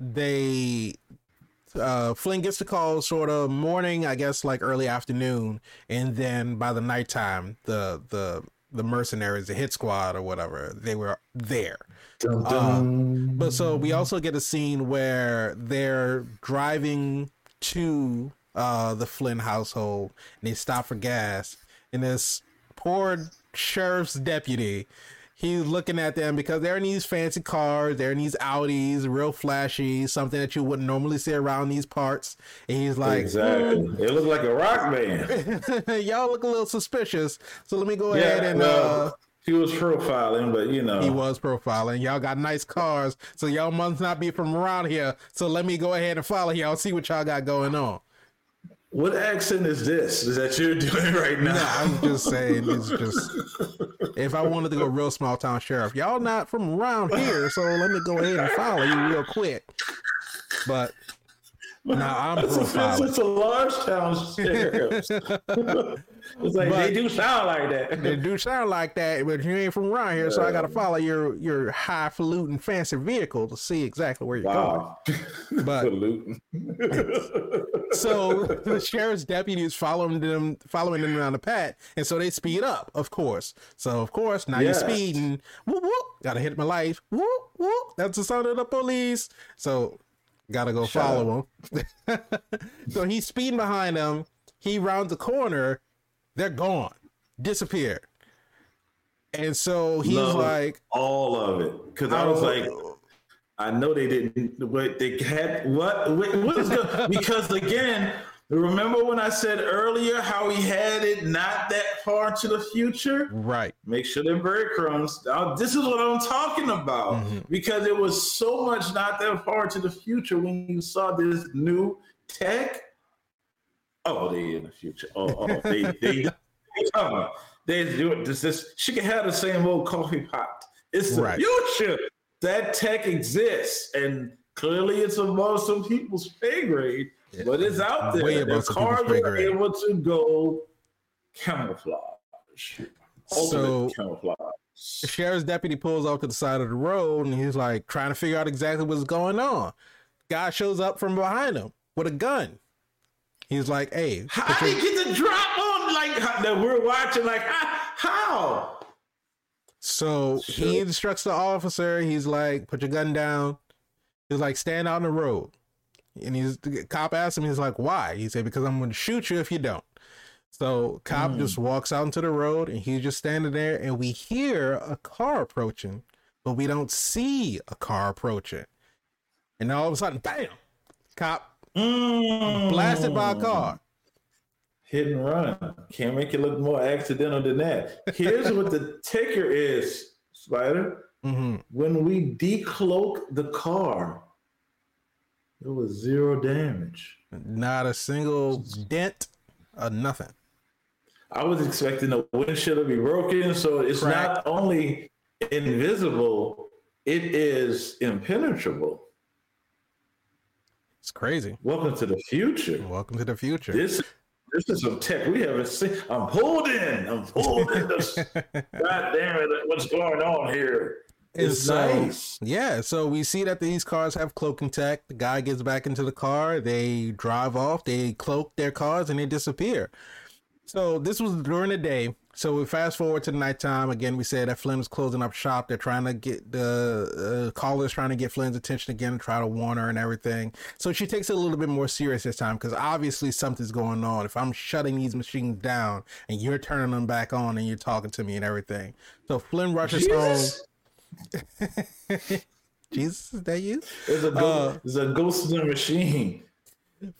they uh Flynn gets the call sort of morning, I guess like early afternoon, and then by the nighttime, the the the mercenaries, the hit squad or whatever, they were there. Dun, Uh. But so we also get a scene where they're driving to uh the Flynn household and they stop for gas and this poor sheriff's deputy he's looking at them because they're in these fancy cars, they're in these Audis, real flashy, something that you wouldn't normally see around these parts. And he's like, exactly. It looked like a rock band. "Mm, y'all look a little suspicious. So let me go ahead Yeah, and uh he was profiling, but you know, he was profiling. Y'all got nice cars, so y'all must not be from around here. So let me go ahead and follow y'all, see what y'all got going on. What accent is this Is that you're doing right now? Nah, I'm just saying, it's just if I wanted to go real small town sheriff, y'all not from around here, so let me go ahead and follow you real quick. But now I'm profiling. offensive to large town it's like But- they do sound like that. They do sound like that, but you ain't from around here, so I got to follow your your highfalutin fancy vehicle to see exactly where you're Wow. going. But so the sheriff's deputies following them following them around the pat and so they speed up of course so of course now you're speeding whoop, whoop, gotta hit my life whoop, whoop, that's the sound of the police so gotta go Shut follow him so he's speeding behind them he rounds the corner they're gone disappeared and so he's Love like all of it because I was "Oh, like, I know they didn't. but they had? What? What, what is the? Because again, remember when I said earlier how he had it not that far to the future? right Make sure they're breadcrumbs. Now, this is what I'm talking about Mm-hmm. because it was so much not that far to the future when you saw this new tech. Oh, they in the future. Oh, oh they they they coming. They do it. This this she can have the same old coffee pot. It's the Right. future. That tech exists, and clearly it's above some people's pay grade, but it's out there. Way The above some people's cars pay are grade. able to go camouflage. Ultimate So- camouflage. the sheriff's deputy pulls off to the side of the road and he's like trying to figure out exactly what's going on. Guy shows up from behind him with a gun. He's like, "Hey, How put did your-" he get the drop on like that we're watching? Like how? how? so he instructs the officer. He's like, "Put your gun down." He's like, "Stand out in the road." And he's the cop asks him. He's like, "Why?" He said, "Because I'm going to shoot you if you don't." So cop Mm. just walks out into the road and he's just standing there, and we hear a car approaching, but we don't see a car approaching. And all of a sudden, bam! Cop blasted by a Mm. car. Hit and run. Can't make it look more accidental than that. Here's what the ticker is, Spider. hmm When we decloak the car, there was zero damage. Not a single dent, uh, nothing. I was expecting the windshield to be broken, so it's Cracked. not only invisible, it is impenetrable. It's crazy. Welcome to the future. Welcome to the future. This this is some tech we haven't seen. I'm pulled in. I'm pulled in. This, God damn it! What's going on here? And It's so, nice. yeah, so we see that these cars have cloaking tech. The guy gets back into the car, they drive off, they cloak their cars, and they disappear. So this was during the day. So we fast forward to the nighttime. Again, we said that Flynn's closing up shop. They're trying to get the uh, callers trying to get Flynn's attention again, try to warn her and everything. So she takes it a little bit more serious this time because obviously something's going on. If I'm shutting these machines down and you're turning them back on and you're talking to me and everything, so Flynn rushes Jesus? home. Jesus, is that you? It's a ghost, uh, it's a ghost in the machine.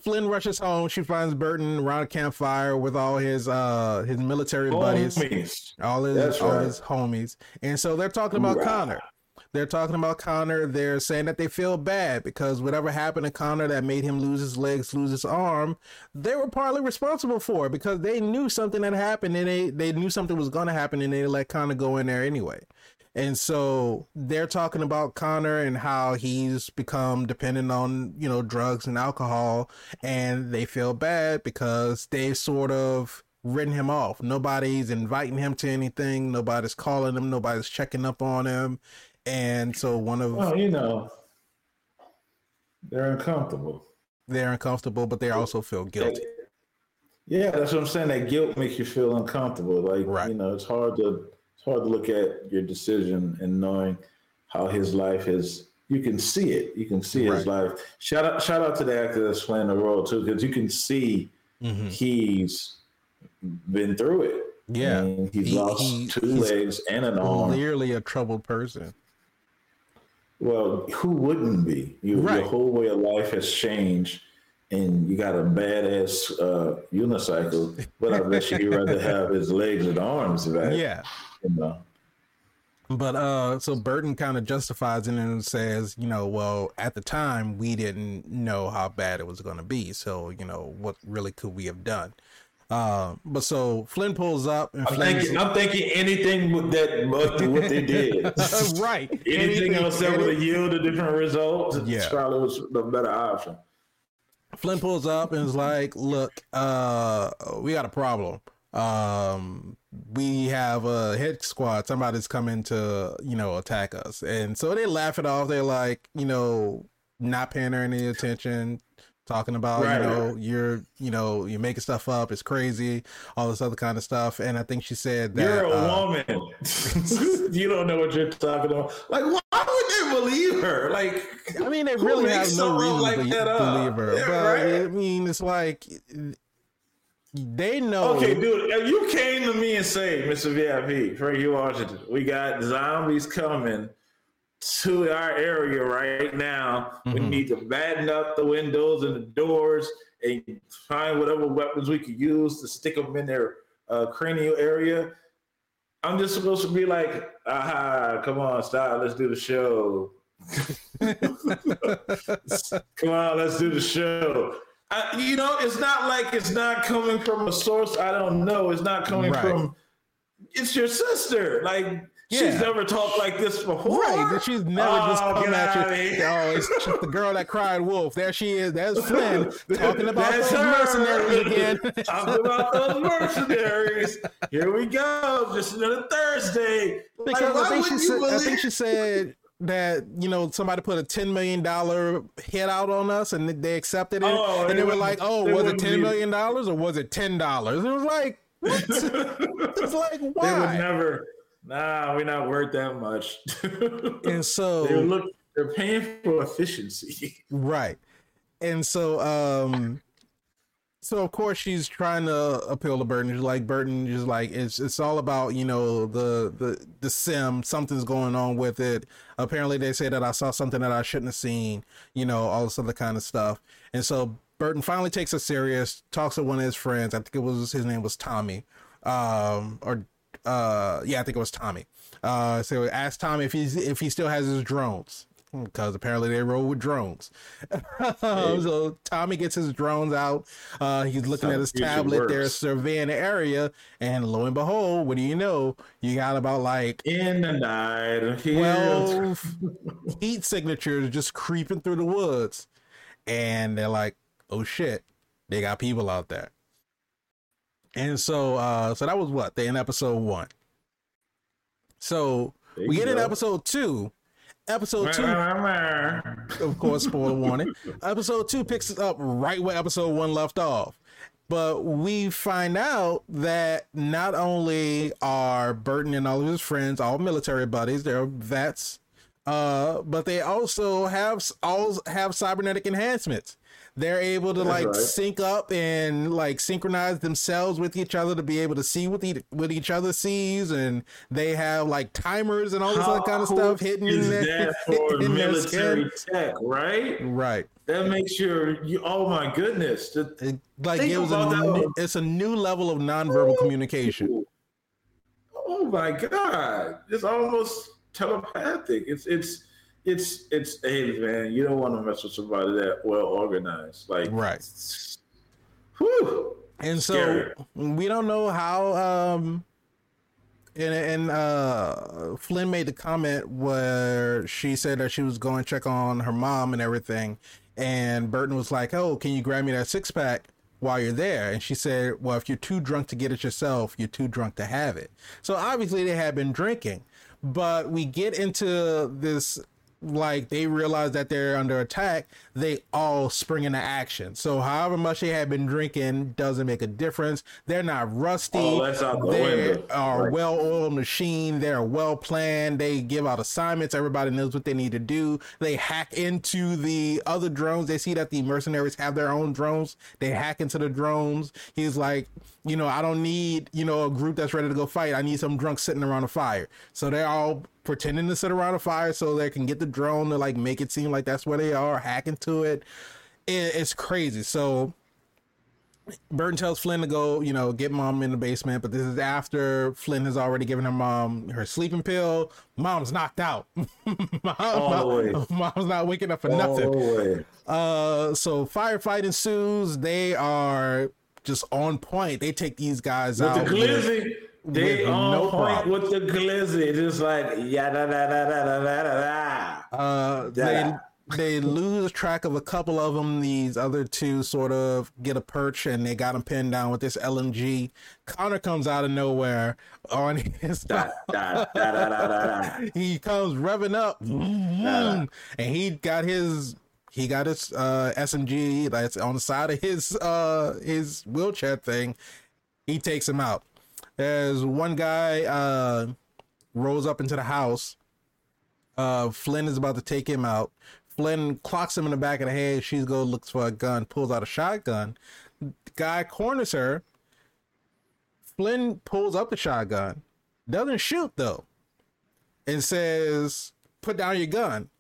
Flynn rushes home. She finds Burton around a campfire with all his uh his military homies. buddies, all his That's all right. his homies, and so they're talking about right. Connor. They're talking about Connor. They're saying that they feel bad because whatever happened to Connor that made him lose his legs, lose his arm, they were partly responsible for it because they knew something had happened and they, they knew something was going to happen and they let Connor go in there anyway. And so they're talking about Connor and how he's become dependent on, you know, drugs and alcohol. And they feel bad because they've sort of written him off. Nobody's inviting him to anything. Nobody's calling him. Nobody's checking up on him. And so one of. Well, you know, they're uncomfortable. They're uncomfortable, but they also feel guilty. Yeah, that's what I'm saying. That guilt makes you feel uncomfortable. Like, right. you know, it's hard to it's hard to look at your decision and knowing how his life is. You can see it. You can see right. his life. Shout out! Shout out to the actor that's playing the role too, because you can see mm-hmm. he's been through it. Yeah, he's he, lost he, two legs and an arm. Clearly a troubled person. Well, who wouldn't be? You, right. Your whole way of life has changed, and you got a badass uh, unicycle. But I bet you he'd rather have his legs and arms back. Yeah, but uh, so Burton kind of justifies it and says, you know, well, at the time we didn't know how bad it was going to be, so you know, what really could we have done? Uh, but so Flynn pulls up and I'm thinking, I'm thinking anything that but what they did, right? anything, anything, else that would yield a different result, yeah, probably was the better option. Flynn pulls up and is like, "Look, uh, we got a problem." um we have a hit squad somebody's coming to you know attack us. And so they laugh it off. They're like you know not paying her any attention talking about right. you know you're you know you're making stuff up. It's crazy. All this other kind of stuff. And i think she said that you're a uh, woman. You don't know what you're talking about. Like why would they believe her? Like i mean they really have no reason like to believe her. Yeah, but right? i mean it's like they know. Okay, dude, if you came to me and say, Mr. VIP, Frankie Washington, we got zombies coming to our area right now. Mm-hmm. We need to batten up the windows and the doors and find whatever weapons we could use to stick them in their uh, cranial area. I'm just supposed to be like, aha, come on, stop, let's do the show. come on, let's do the show you know, it's not like it's not coming from a source I don't know. It's not coming right. from. It's your sister. Like yeah. she's never talked like this before. Right. She's never oh, just come at you. Oh, it's the girl that cried wolf. There she is. That's Flynn talking about those her. mercenaries again. talking about those mercenaries. Here we go. Just another Thursday. Because like, I, think she said, I think she said that you know somebody put a ten million dollar hit out on us and they accepted it oh, and they, were like, "Oh, was it ten million dollars or was it ten dollars?" It was like, what? it's like why? They would never. Nah, we're not worth that much. and so they look, they're paying for efficiency, right? And so, um, so of course she's trying to appeal to Burton. She's like Burton, just like it's it's all about you know the the the sim. Something's going on with it. Apparently they say that I saw something that I shouldn't have seen. You know all this other kind of stuff. And so Burton finally takes it serious. Talks to one of his friends. I think it was his name was Tommy, um, or uh, yeah, I think it was Tommy. Uh, so ask Tommy if he's if he still has his drones because apparently they roll with drones. so Tommy gets his drones out. Uh, he's looking at his tablet. They're surveying the area, and lo and behold, what do you know? You got about like in the night twelve heat signatures just creeping through the woods, and they're like, "Oh shit, they got people out there." And so, uh, so that was what they in episode one. So we get go. in episode two Episode two, of course, spoiler warning. Episode two picks up right where episode one left off. But we find out that not only are Burton and all of his friends all military buddies, they're vets, uh, but they also have all have cybernetic enhancements. They're able to That's like right. sync up and like synchronize themselves with each other to be able to see what the what each other sees, and they have like timers and all this other kind of stuff hidden in there. for in military tech, right? Right. That makes sure you. Oh my goodness! It, like it was a new, it's a new level of nonverbal communication. Oh my god! It's almost telepathic. It's it's it's it's hey man, you don't want to mess with somebody that well organized. Like right. Whew. And so we don't know how um and and uh Flynn made the comment where she said that she was going to check on her mom and everything and Burton was like, "Oh, can you grab me that six pack?" while you're there. And she said, Well, if you're too drunk to get it yourself, you're too drunk to have it. So obviously they had been drinking. But we get into this like they realize that they're under attack, they all spring into action. So however much they have been drinking doesn't make a difference. They're not rusty. Oh, that's out the they window. are right. well oiled machine. They're well planned. They give out assignments. Everybody knows what they need to do. They hack into the other drones. They see that the mercenaries have their own drones. They hack into the drones. He's like, you know, I don't need, you know, a group that's ready to go fight. I need some drunk sitting around a fire. So they're all pretending to sit around a fire so they can get the drone to like make it seem like that's where they are, hack into it. it it's crazy. So Burton tells Flynn to go, you know, get mom in the basement, but this is after Flynn has already given her mom her sleeping pill. Mom's knocked out. mom, mom, mom's not waking up for nothing. Uh, so firefight ensues. They are just on point. They take these guys with out. The glizzy. They on no point problem. with the glizzy, just like yeah da da da da da da da. Uh, they they lose track of a couple of them. These other two sort of get a perch, and they got them pinned down with this LMG. Connor comes out of nowhere on his. Da, da, da, he comes revving up, and he got his he got his uh, SMG that's on the side of his uh, his wheelchair thing. He takes him out. There's one guy uh, rolls up into the house. Uh, Flynn is about to take him out. Flynn clocks him in the back of the head. She's go looks for a gun, pulls out a shotgun. The guy corners her. Flynn pulls up the shotgun, doesn't shoot though, and says, "Put down your gun."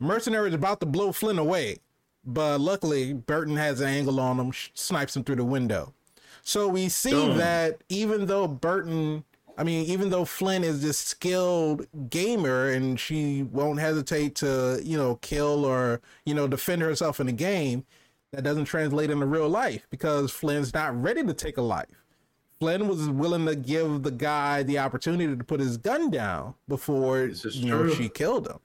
Mercenary is about to blow Flynn away, but luckily Burton has an angle on him, snipes him through the window. So we see Dumb. that even though Burton, I mean, even though Flynn is this skilled gamer and she won't hesitate to, you know, kill or, you know, defend herself in the game, that doesn't translate into real life because Flynn's not ready to take a life. Flynn was willing to give the guy the opportunity to put his gun down before you know she killed him.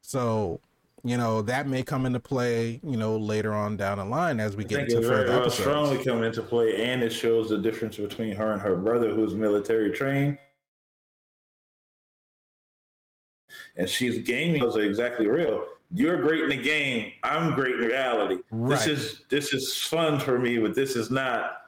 So you know that may come into play you know later on down the line as we get into further very, episodes. strongly come into play and it shows the difference between her and her brother who's military trained. And she's gaming. Those are exactly real. You're great in the game. I'm great in reality. Right. this is this is fun for me but this is not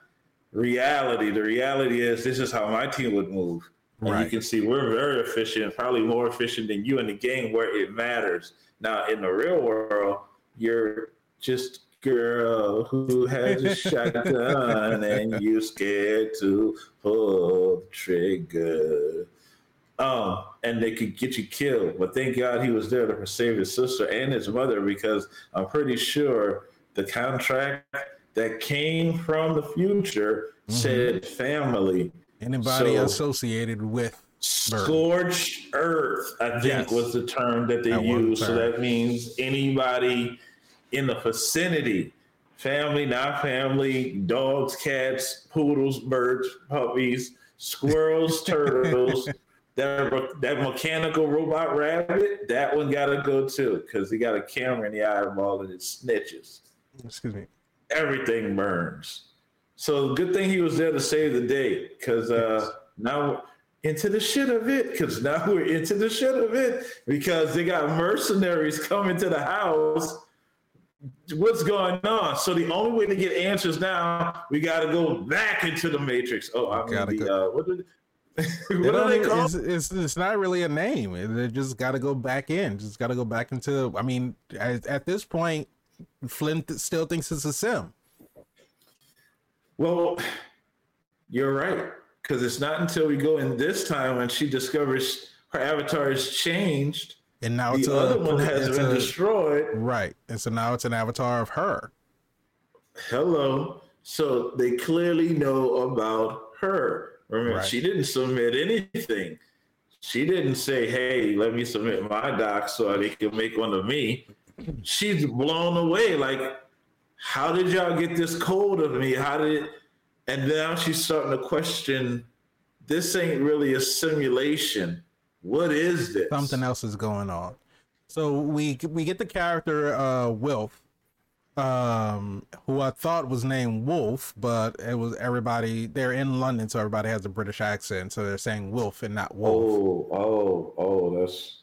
reality. The reality is this is how my team would move. And right. you can see we're very efficient probably more efficient than you in the game where it matters now, in the real world, you're just girl who has a shotgun and you scared to pull the trigger. Um, and they could get you killed. But thank God he was there to save his sister and his mother because I'm pretty sure the contract that came from the future mm-hmm. said family. Anybody so, associated with Scorched earth, I think, yes. was the term that they that used. So that means anybody in the vicinity, family, not family, dogs, cats, poodles, birds, puppies, squirrels, turtles. That, that mechanical robot rabbit, that one got to go too because he got a camera in the eyeball and it snitches. Excuse me. Everything burns. So good thing he was there to save the day because uh, now into the shit of it because now we're into the shit of it because they got mercenaries coming to the house what's going on? So the only way to get answers now, we got to go back into the matrix. Oh, I gotta the, go. Uh, what did what are they called? It's, it's, it's, not really a name. They just got to go back in. Just got to go back into. I mean, at, at this point, Flynn still thinks it's a sim. Well, you're right because it's not until we go in this time when she discovers her avatar has changed, and now the other a, one has been a, destroyed. Right, and so now it's an avatar of her. Hello. So they clearly know about her. Remember, right. she didn't submit anything. She didn't say, "Hey, let me submit my doc so they can make one of me." She's blown away. Like, how did y'all get this code of me? How did? And now she's starting to question. This ain't really a simulation. What is this? Something else is going on. So we we get the character uh Wilf, um, who I thought was named Wolf, but it was everybody. They're in London, so everybody has a British accent, so they're saying Wolf and not Wolf. Oh, oh, oh, that's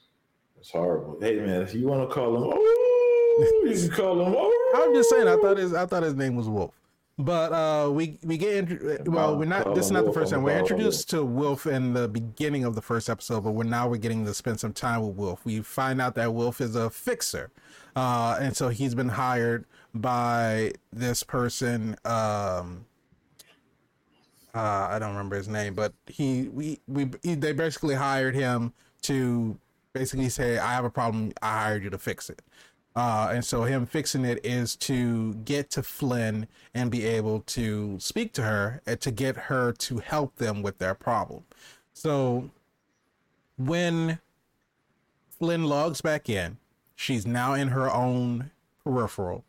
that's horrible. Hey man, if you want to call him, oh, you can call him. Oh. I'm just saying. I thought his I thought his name was Wolf. But uh, we we get well. We're not. This is not the first time we're introduced to Wolf in the beginning of the first episode, but we're now we're getting to spend some time with Wolf. We find out that Wolf is a fixer, uh, and so he's been hired by this person. Um, uh, I don't remember his name, but he we we he, they basically hired him to basically say, "I have a problem. I hired you to fix it." Uh, and so him fixing it is to get to Flynn and be able to speak to her and to get her to help them with their problem. So when Flynn logs back in, she's now in her own peripheral.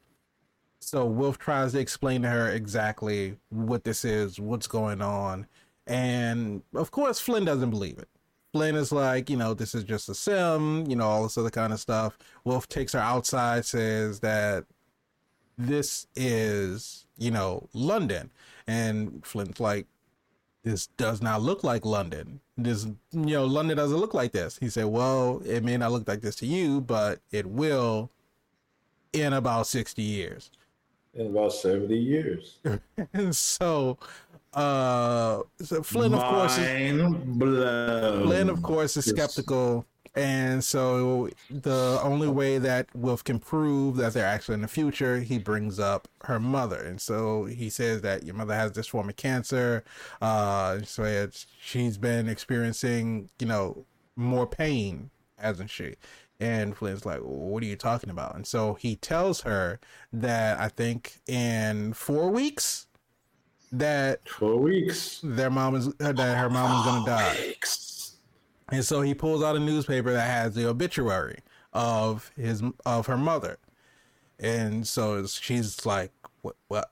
So Wolf tries to explain to her exactly what this is, what's going on. And of course, Flynn doesn't believe it. Flynn is like, you know, this is just a sim, you know, all this other kind of stuff. Wolf takes her outside, says that this is, you know, London. And Flynn's like, this does not look like London. This, you know, London doesn't look like this. He said, well, it may not look like this to you, but it will in about 60 years in about 70 years. and so uh so Flynn of course is, blown. Flynn of course is skeptical and so the only way that Wolf can prove that they're actually in the future, he brings up her mother. And so he says that your mother has this form of cancer. Uh, so she's been experiencing, you know, more pain, hasn't she? And Flynn's like, what are you talking about? And so he tells her that I think in four weeks that four weeks their mom is that her mom is gonna die. Weeks. And so he pulls out a newspaper that has the obituary of his of her mother. And so she's like, what what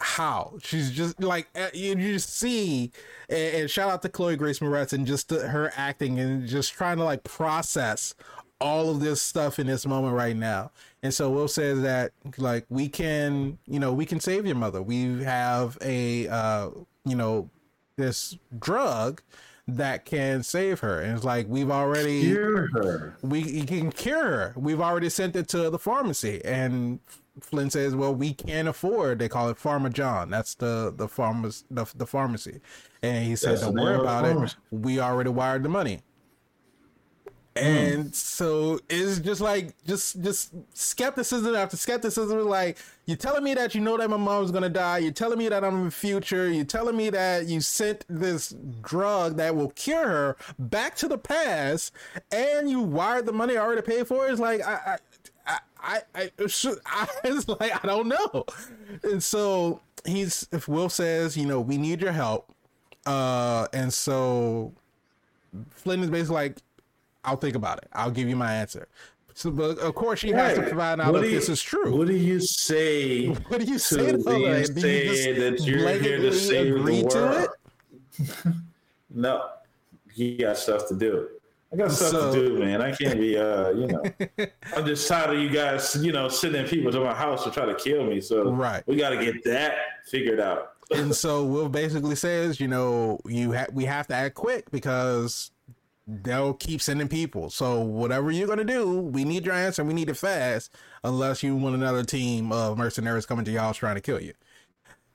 how she's just like eh, you just see and, and, shout out to Chloe Grace Moretz and just her acting and just trying to like process all of this stuff in this moment right now. And so Will says that like we can, you know, we can save your mother. We have a uh, you know, this drug that can save her. And it's like we've already cure her. We can cure her. We've already sent it to the pharmacy. And Flynn says, "Well, we can't afford." They call it Pharma John. That's the the pharmacy. The, the pharmacy. And he said, "Don't worry about it. We already wired the money." Mm. And so it's just like just just skepticism after skepticism. Like you're telling me that you know that my mom's gonna die. You're telling me that I'm in the future. You're telling me that you sent this drug that will cure her back to the past, and you wired the money I already paid for. It's like I I I I, I, I it's like I don't know. And so he's if Will says you know we need your help, uh, and so Flynn is basically like I'll think about it. I'll give you my answer. So, but of course, she right. has to find out what if you, this is true. What do you say? What do you say to, to you say that you're here to save the world? no, he got stuff to do. I got stuff so, to do, man. I can't be, uh, you know, I'm just tired of you guys, you know, sending people to my house to try to kill me. So right. we got to get that figured out. and so Will basically says, you know, you ha- we have to act quick because they'll keep sending people. So whatever you're gonna do, we need your answer. We need it fast, unless you want another team of mercenaries coming to house trying to kill you.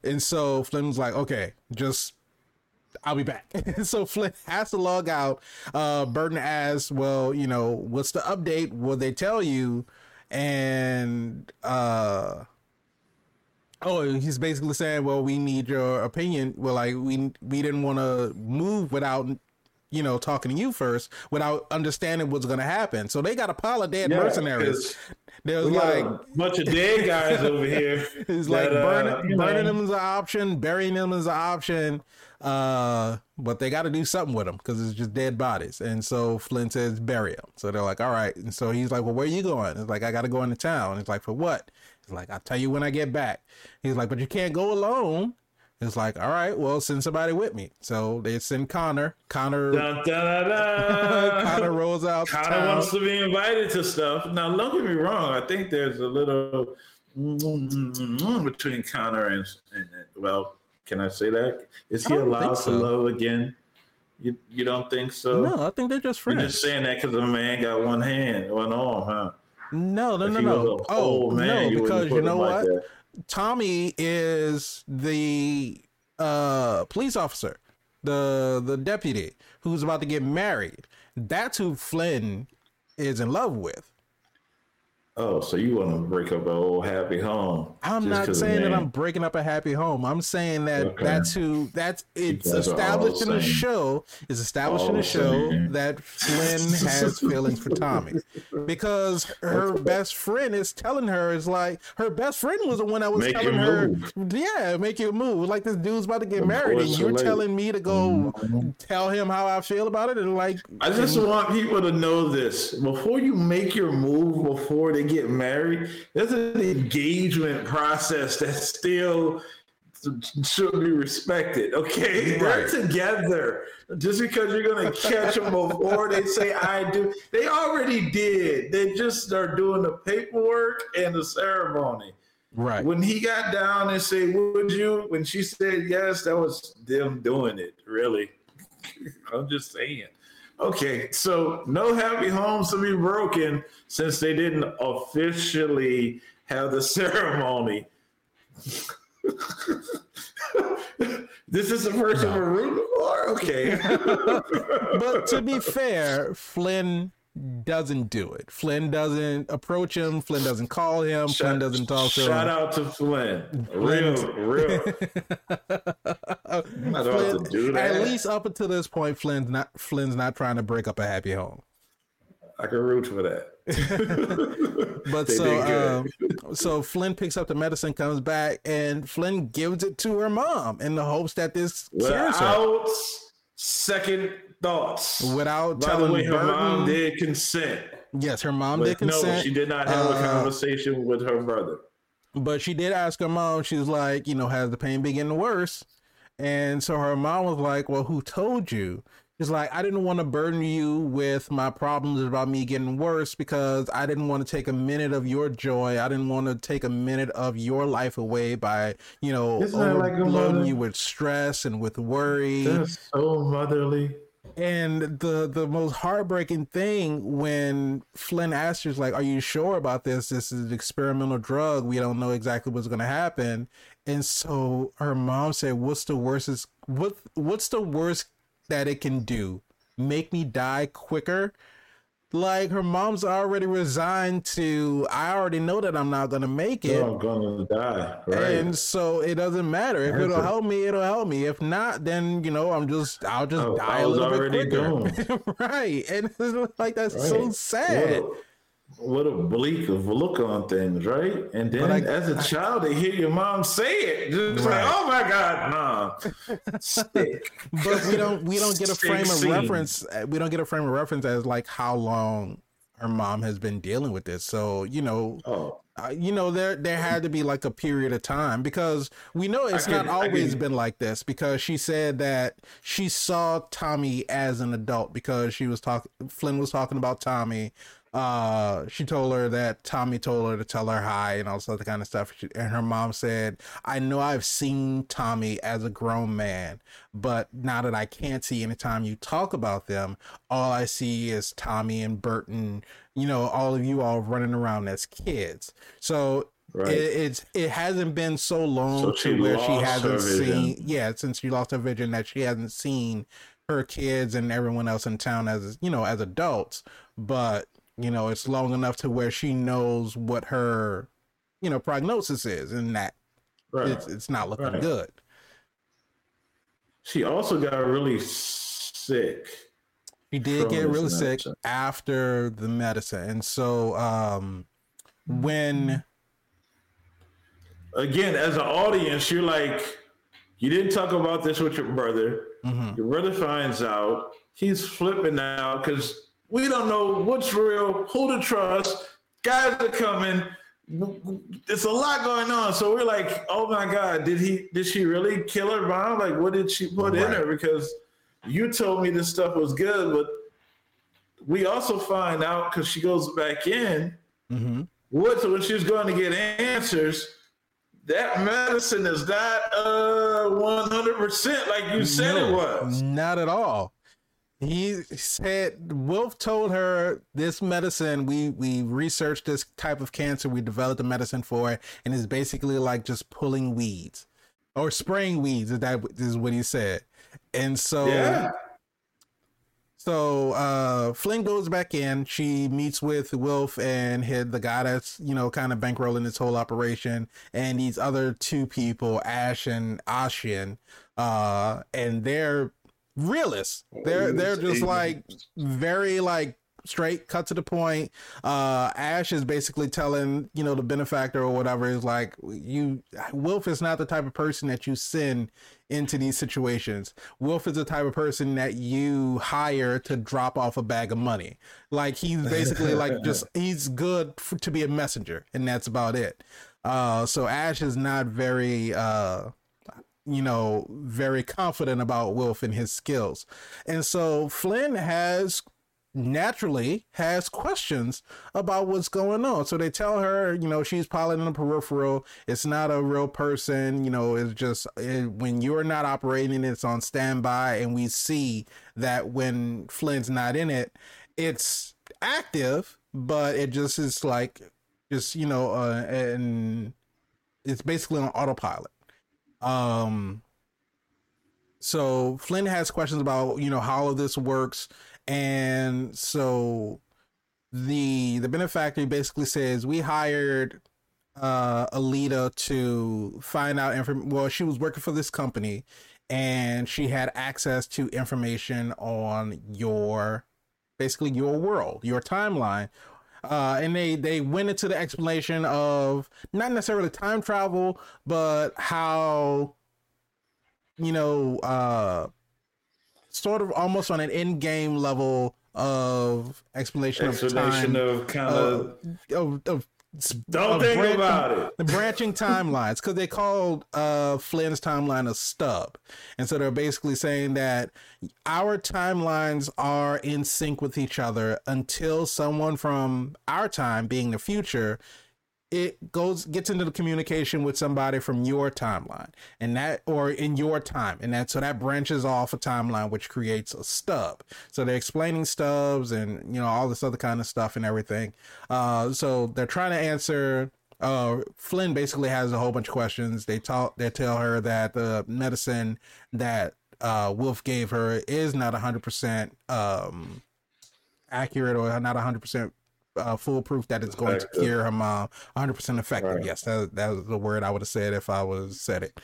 And so Flynn's like, okay, just I'll be back. so Flynn has to log out. Uh, Burton asks, well, you know, what's the update? Will they tell you? And uh, oh, he's basically saying, well, we need your opinion. Well, like we we didn't want to move without you know, talking to you first without understanding what's going to happen. So they got a pile of dead yeah, mercenaries. There's like a bunch of dead guys over here. It's like uh, burning, them is an option, burying them is an option. Uh, but they got to do something with them because it's just dead bodies. And so Flynn says bury them. So they're like, all right. And so he's like, well, where are you going? It's like I got to go into town. It's like for what? He's like, I'll tell you when I get back. He's like, but you can't go alone. It's like, all right, well, send somebody with me. So they send Connor. Connor. Dun, dun, dun, Connor rolls out. Connor wants to be invited to stuff. Now, don't get me wrong. I think there's a little between Connor and, and well, can I say that? Is he allowed so. to love again? You you don't think so? No, I think they're just friends. You're just saying that because a man got one hand, one arm, huh? No, no, no, no. Oh, man, no, because you know what? Like Tommy is the uh, police officer, the the deputy who's about to get married. That's who Flynn is in love with. Oh, so you want to break up an old happy home? I'm not saying that I'm breaking up a happy home. I'm saying that okay. that's who that's it's established in the show. Is established all in the show saying. that Flynn has feelings for Tommy because her best friend is telling her is like her best friend was the one that was make telling her, move. yeah, make your move. Like this dude's about to get married, and you're telling me to go mm-hmm. tell him how I feel about it, and like I just and, want people to know this before you make your move before they get married, there's an engagement process that still should be respected. Okay, right. they're together. Just because you're gonna catch them before they say I do, they already did. They just are doing the paperwork and the ceremony. Right. When he got down and said, "Would you?" When she said yes, that was them doing it. Really, I'm just saying. Okay, so no happy homes to be broken since they didn't officially have the ceremony. this is the first no. ever room before? Okay. but to be fair, Flynn doesn't do it. Flynn doesn't approach him. Flynn doesn't call him. Shout, Flynn doesn't talk to shout him. Shout out to Flynn. Real, real. Flynn, to at least up until this point, Flynn's not Flynn's not trying to break up a happy home. I can root for that. but so um, so Flynn picks up the medicine, comes back, and Flynn gives it to her mom in the hopes that this Without cures her. Second thoughts. Without By telling the way, her Burton, mom did consent. Yes, her mom did consent. No, she did not have uh, a conversation with her brother. But she did ask her mom. She was like, you know, has the pain been getting worse? And so her mom was like, well, who told you? She's like, I didn't want to burden you with my problems about me getting worse because I didn't want to take a minute of your joy. I didn't want to take a minute of your life away by, you know, overloading like you with stress and with worry. That's so motherly. And the the most heartbreaking thing when Flynn Astor's like, "Are you sure about this? This is an experimental drug. We don't know exactly what's going to happen." And so her mom said, "What's the worst? Is what? What's the worst that it can do? Make me die quicker?" Like her mom's already resigned to. I already know that I'm not gonna make it. I'm gonna die, right? And so it doesn't matter if it'll help me. It'll help me. If not, then you know I'm just. I'll just oh, die a little bit quicker. right, and it's like that's right. so sad. What what a bleak of look on things, right? And then I, as a child, they hear your mom say it, just right. like, "Oh my God, nah." Stick. but we don't we don't get a frame of reference. Uh, we don't get a frame of reference as like how long her mom has been dealing with this. So you know, oh. uh, you know, there there had to be like a period of time because we know it's not always been like this. Because she said that she saw Tommy as an adult because she was talking. Flynn was talking about Tommy uh, she told her that Tommy told her to tell her hi and all this other kind of stuff. She, and her mom said, I know I've seen Tommy as a grown man, but now that I can't see anytime you talk about them, all I see is Tommy and Burton, you know, all of you all running around as kids. So Right. It, it's it hasn't been so long so to where she hasn't seen yeah since she lost her vision that she hasn't seen her kids and everyone else in town as you know as adults but you know it's long enough to where she knows what her you know prognosis is and that right. it's, it's not looking right. good she also got really sick she did get really sick after the medicine and so um when again, as an audience, you're like, you didn't talk about this with your brother. Mm-hmm. Your brother finds out. He's flipping out because we don't know what's real, who to trust. Guys are coming. It's a lot going on. So we're like, oh my God, did he did she really kill her mom? Like what did she put right. in her? Because you told me this stuff was good, but we also find out because she goes back in. Mm-hmm. What when she's going to get answers, that medicine is not uh 100% like you said no, it was. Not at all. He said Wilf told her this medicine we we researched this type of cancer we developed a medicine for it and it's basically like just pulling weeds or spraying weeds is that is what he said. And so yeah. So uh, Flynn goes back in. She meets with Wilf and hid the guy that's you know kind of bankrolling this whole operation, and these other two people, Ash and Ossian, uh, and they're realists. They're they're just like very like straight, cut to the point. Uh, Ash is basically telling, you know, the benefactor or whatever is like, you, Wilf is not the type of person that you send into these situations. Wilf is the type of person that you hire to drop off a bag of money. Like he's basically like just, he's good for, to be a messenger and that's about it. Uh, so Ash is not very, uh, you know, very confident about Wilf and his skills. And so Flynn has naturally has questions about what's going on. So they tell her, you know, she's piloting a peripheral. It's not a real person. You know, it's just it, when you're not operating, it's on standby. And we see that when Flynn's not in it, it's active, but it just is like, just, you know, uh, and it's basically on autopilot. Um, so Flynn has questions about, you know, how this works and so the the benefactor basically says we hired uh Aelita to find out information. Well, she was working for this company and she had access to information on your basically your world, your timeline. Uh, and they they went into the explanation of not necessarily time travel, but how you know uh sort of almost on an end game level of explanation, explanation of time, of kind of, of, of don't think branching, about it. The branching timelines, because they called uh, Flynn's timeline a stub, and so they're basically saying that our timelines are in sync with each other until someone from our time, being the future, it goes gets into the communication with somebody from your timeline and that or in your time. And that so that branches off a timeline which creates a stub. So they're explaining stubs and you know all this other kind of stuff and everything. Uh so they're trying to answer uh flynn basically has a whole bunch of questions. They talk they tell her that the medicine that uh wilf gave her is not 100% um accurate or not 100% uh, foolproof that it's going to cure her mom 100% effective. Right. yes that, that was the word i would have said if i was said it.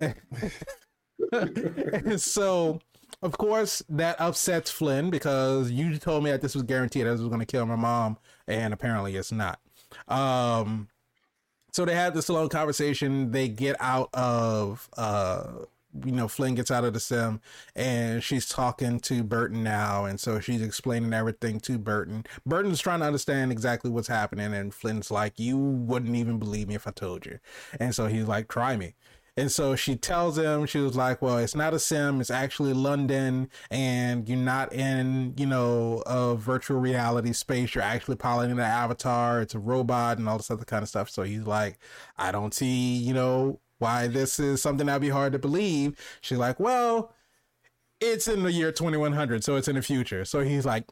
So of course that upsets flynn because you told me that this was guaranteed that this was going to kill my mom and apparently it's not. Um so they have this long conversation. They get out of uh you know, Flynn gets out of the sim and she's talking to Burton now. And so she's explaining everything to Burton. Burton's trying to understand exactly what's happening. And Flynn's like, You wouldn't even believe me if I told you. And so he's like, Try me. And so she tells him, she was like, well, it's not a sim, it's actually London, and you're not in, you know, a virtual reality space. You're actually piloting an avatar, it's a robot, and all this other kind of stuff. So he's like, I don't see, you know, why this is something that'd be hard to believe. She's like, well, it's in the year 2100, so it's in the future. So he's like,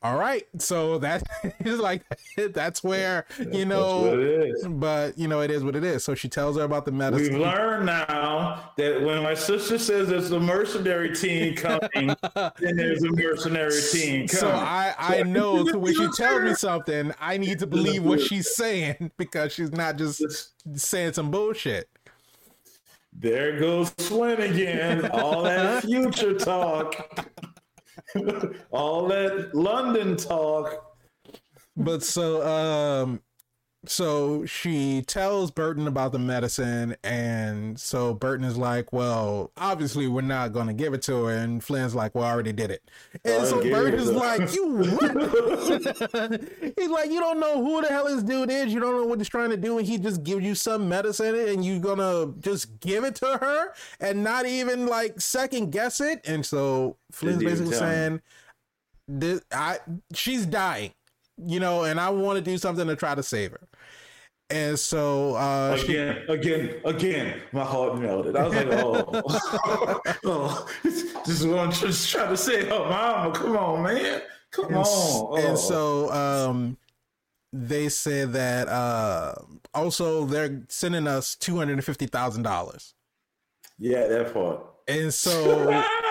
all right so that is like that's where you know but you know it is what it is so she tells her about the medicine we've learned now that when my sister says there's a mercenary team coming then there's a mercenary team coming. so i i know so when she tells me something i need to believe what she's saying because she's not just saying some bullshit there goes Flynn again. All that future talk. all that London talk. But so um so she tells Burton about the medicine, and so Burton is like, "Well, obviously we're not going to give it to her." And Flynn's like, "Well, I already did it." And so Burton is like, "You He's like, "You don't know who the hell this dude is. You don't know what he's trying to do, and he just gives you some medicine, and you're gonna just give it to her and not even like second guess it." And so Flynn's basically saying, this, "I she's dying." You know, and I want to do something to try to save her. And so uh, again, she, again, again, my heart melted. I was like, oh, oh, this just want to just try to say, oh, mama, come on, man, come and, on. Oh. And so um, they said that uh, also they're sending us two hundred and fifty thousand dollars. Yeah, that part. And so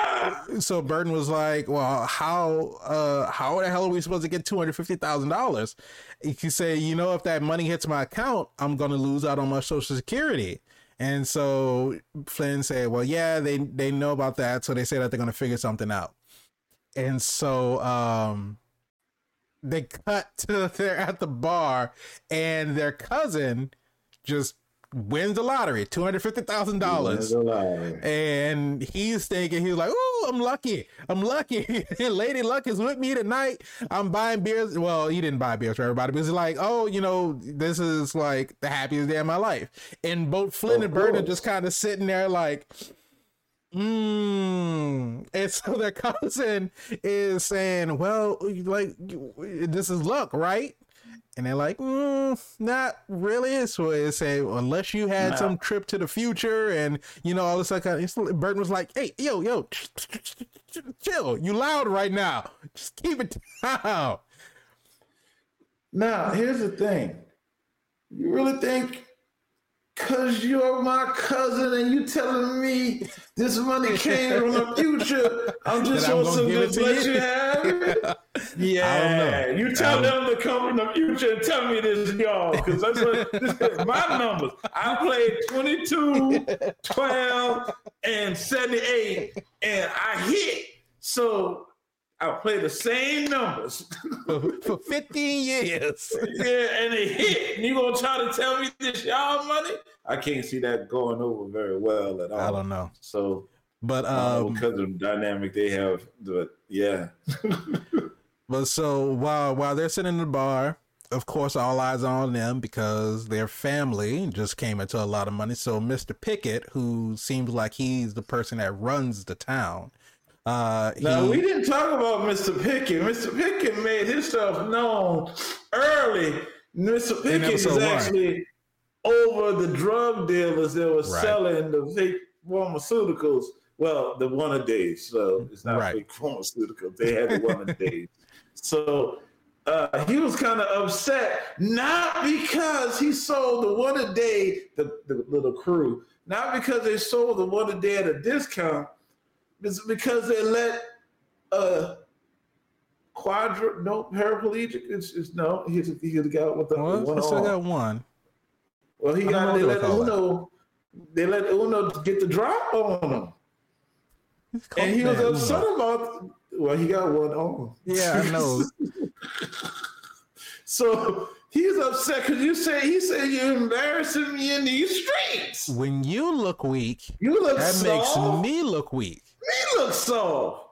so Burton was like, "Well, how uh how the hell are we supposed to get two hundred fifty thousand dollars?" He said, "You know, if that money hits my account, I'm going to lose out on my Social Security." And so Flynn said, "Well, yeah, they they know about that, so they say that they're going to figure something out." And so um they cut to they're at the bar, and their cousin just wins the lottery, two hundred fifty thousand dollars, and he's thinking he's like, "Oh, I'm lucky, I'm lucky." Lady Luck is with me tonight. I'm buying beers. Well, he didn't buy beers for everybody, but he's like, "Oh, you know, this is like the happiest day of my life." And both Flynn and Burton just kind of sitting there like. Hmm. And so their cousin is saying, "Well, like this is luck, right?" And they're like, mm, not really. So they say, unless you had no. some trip to the future and, you know, all this like that. Burton was like, hey, yo, yo, chill. You loud right now. Just keep it down. Now, here's the thing. You really think Cause you're my cousin and you telling me this money came from the future. I'm just supposed to just let you, you have it. Yeah, you tell them to come from the future and tell me this, y'all, because that's what this my numbers. I played 22, 12, and 78, and I hit. So I play the same numbers for 15 years. yeah, and it hit. And you gonna try to tell me this y'all money? I can't see that going over very well at all. I don't know. So, but um, because of the dynamic they have, but yeah. but so while while they're sitting in the bar, of course, all eyes on them because their family just came into a lot of money. So Mr. Pickett, who seems like he's the person that runs the town uh, he, we didn't talk about Mr. Pickett. Mr. Pickett made himself known early. Mr. Pickett is actually over the drug dealers that were right. selling the fake pharmaceuticals. Well, the one a days, so it's not right. fake pharmaceuticals. They had the one a days. So uh, he was kind of upset, not because he sold the one a day, the, the little crew, not because they sold the one a day at a discount it's because they let uh, a quadra no paraplegic. It's, it's no. He's he's the guy with the well, one. Still got one. Well, he got. They let Uno. They let Uno get the drop on him. And he was upset Uno. about. Well, he got one on. Yeah, I know. so he's upset because you say he said you're embarrassing me in these streets. When you look weak, you look that soft. makes me look weak. He looks soft.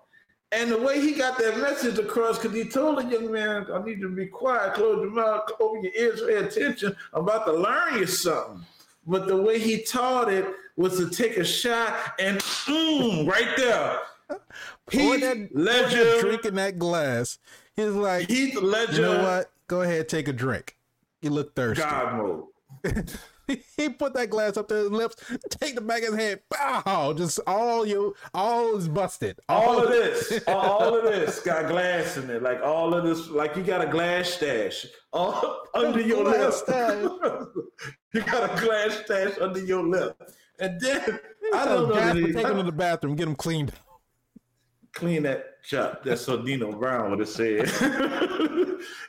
And the way he got that message across, because he told the young man, I need you to be quiet, close your mouth, open your ears, pay attention. I'm about to learn you something. but the way he taught it was to take a shot and mm, right there. That, Ledger that drink in that glass. He's like, Heath Ledger. You know what? Go ahead, take a drink. You look thirsty. God mode. he put that glass up to his lips, take the back of his head, bow, just all you, all is busted. All, all of this, all of this got glass in it, like all of this, like you got a glass stash all under your lip. you got a glass stash under your lip, and then I don't know. Take him to the bathroom, get him cleaned. Clean that shot. That's what Nino Brown would have said.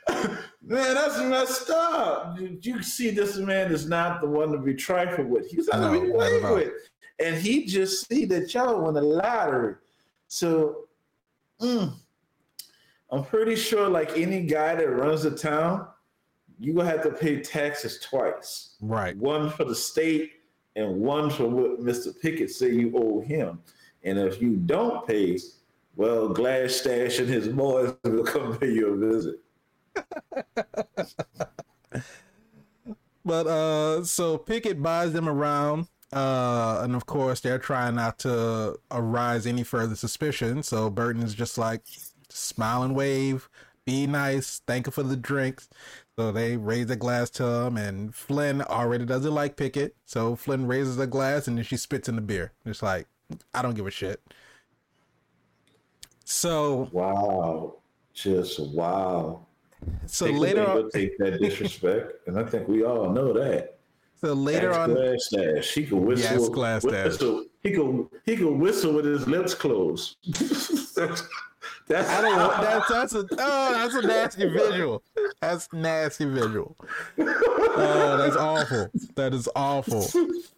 Man, that's messed up. You, you, see, this man is not the one to be trifled with. He's not to be played with. And he just see that y'all won the lottery. So mm, I'm pretty sure, like any guy that runs a town, you gonna have to pay taxes twice. Right. One for the state and one for what Mr. Pickett say you owe him. And if you don't pay, well, Glass Stash and his boys will come pay you a visit. But uh so Pickett buys them around. Uh and of course they're trying not to arise any further suspicion. So Burton is just like smile and wave, be nice, thank you for the drinks. So they raise a glass to him, and Flynn already doesn't like Pickett. So Flynn raises a glass, and then she spits in the beer. It's like, I don't give a shit. So wow, just wow. So take later on, take that disrespect, and I think we all know that. So later That's on, glass stash. He could whistle. Yes, glass whistle. He could he could whistle with his lips closed. That's I don't want that's that's a oh that's a nasty visual. That's nasty visual. Oh, that's awful. That is awful.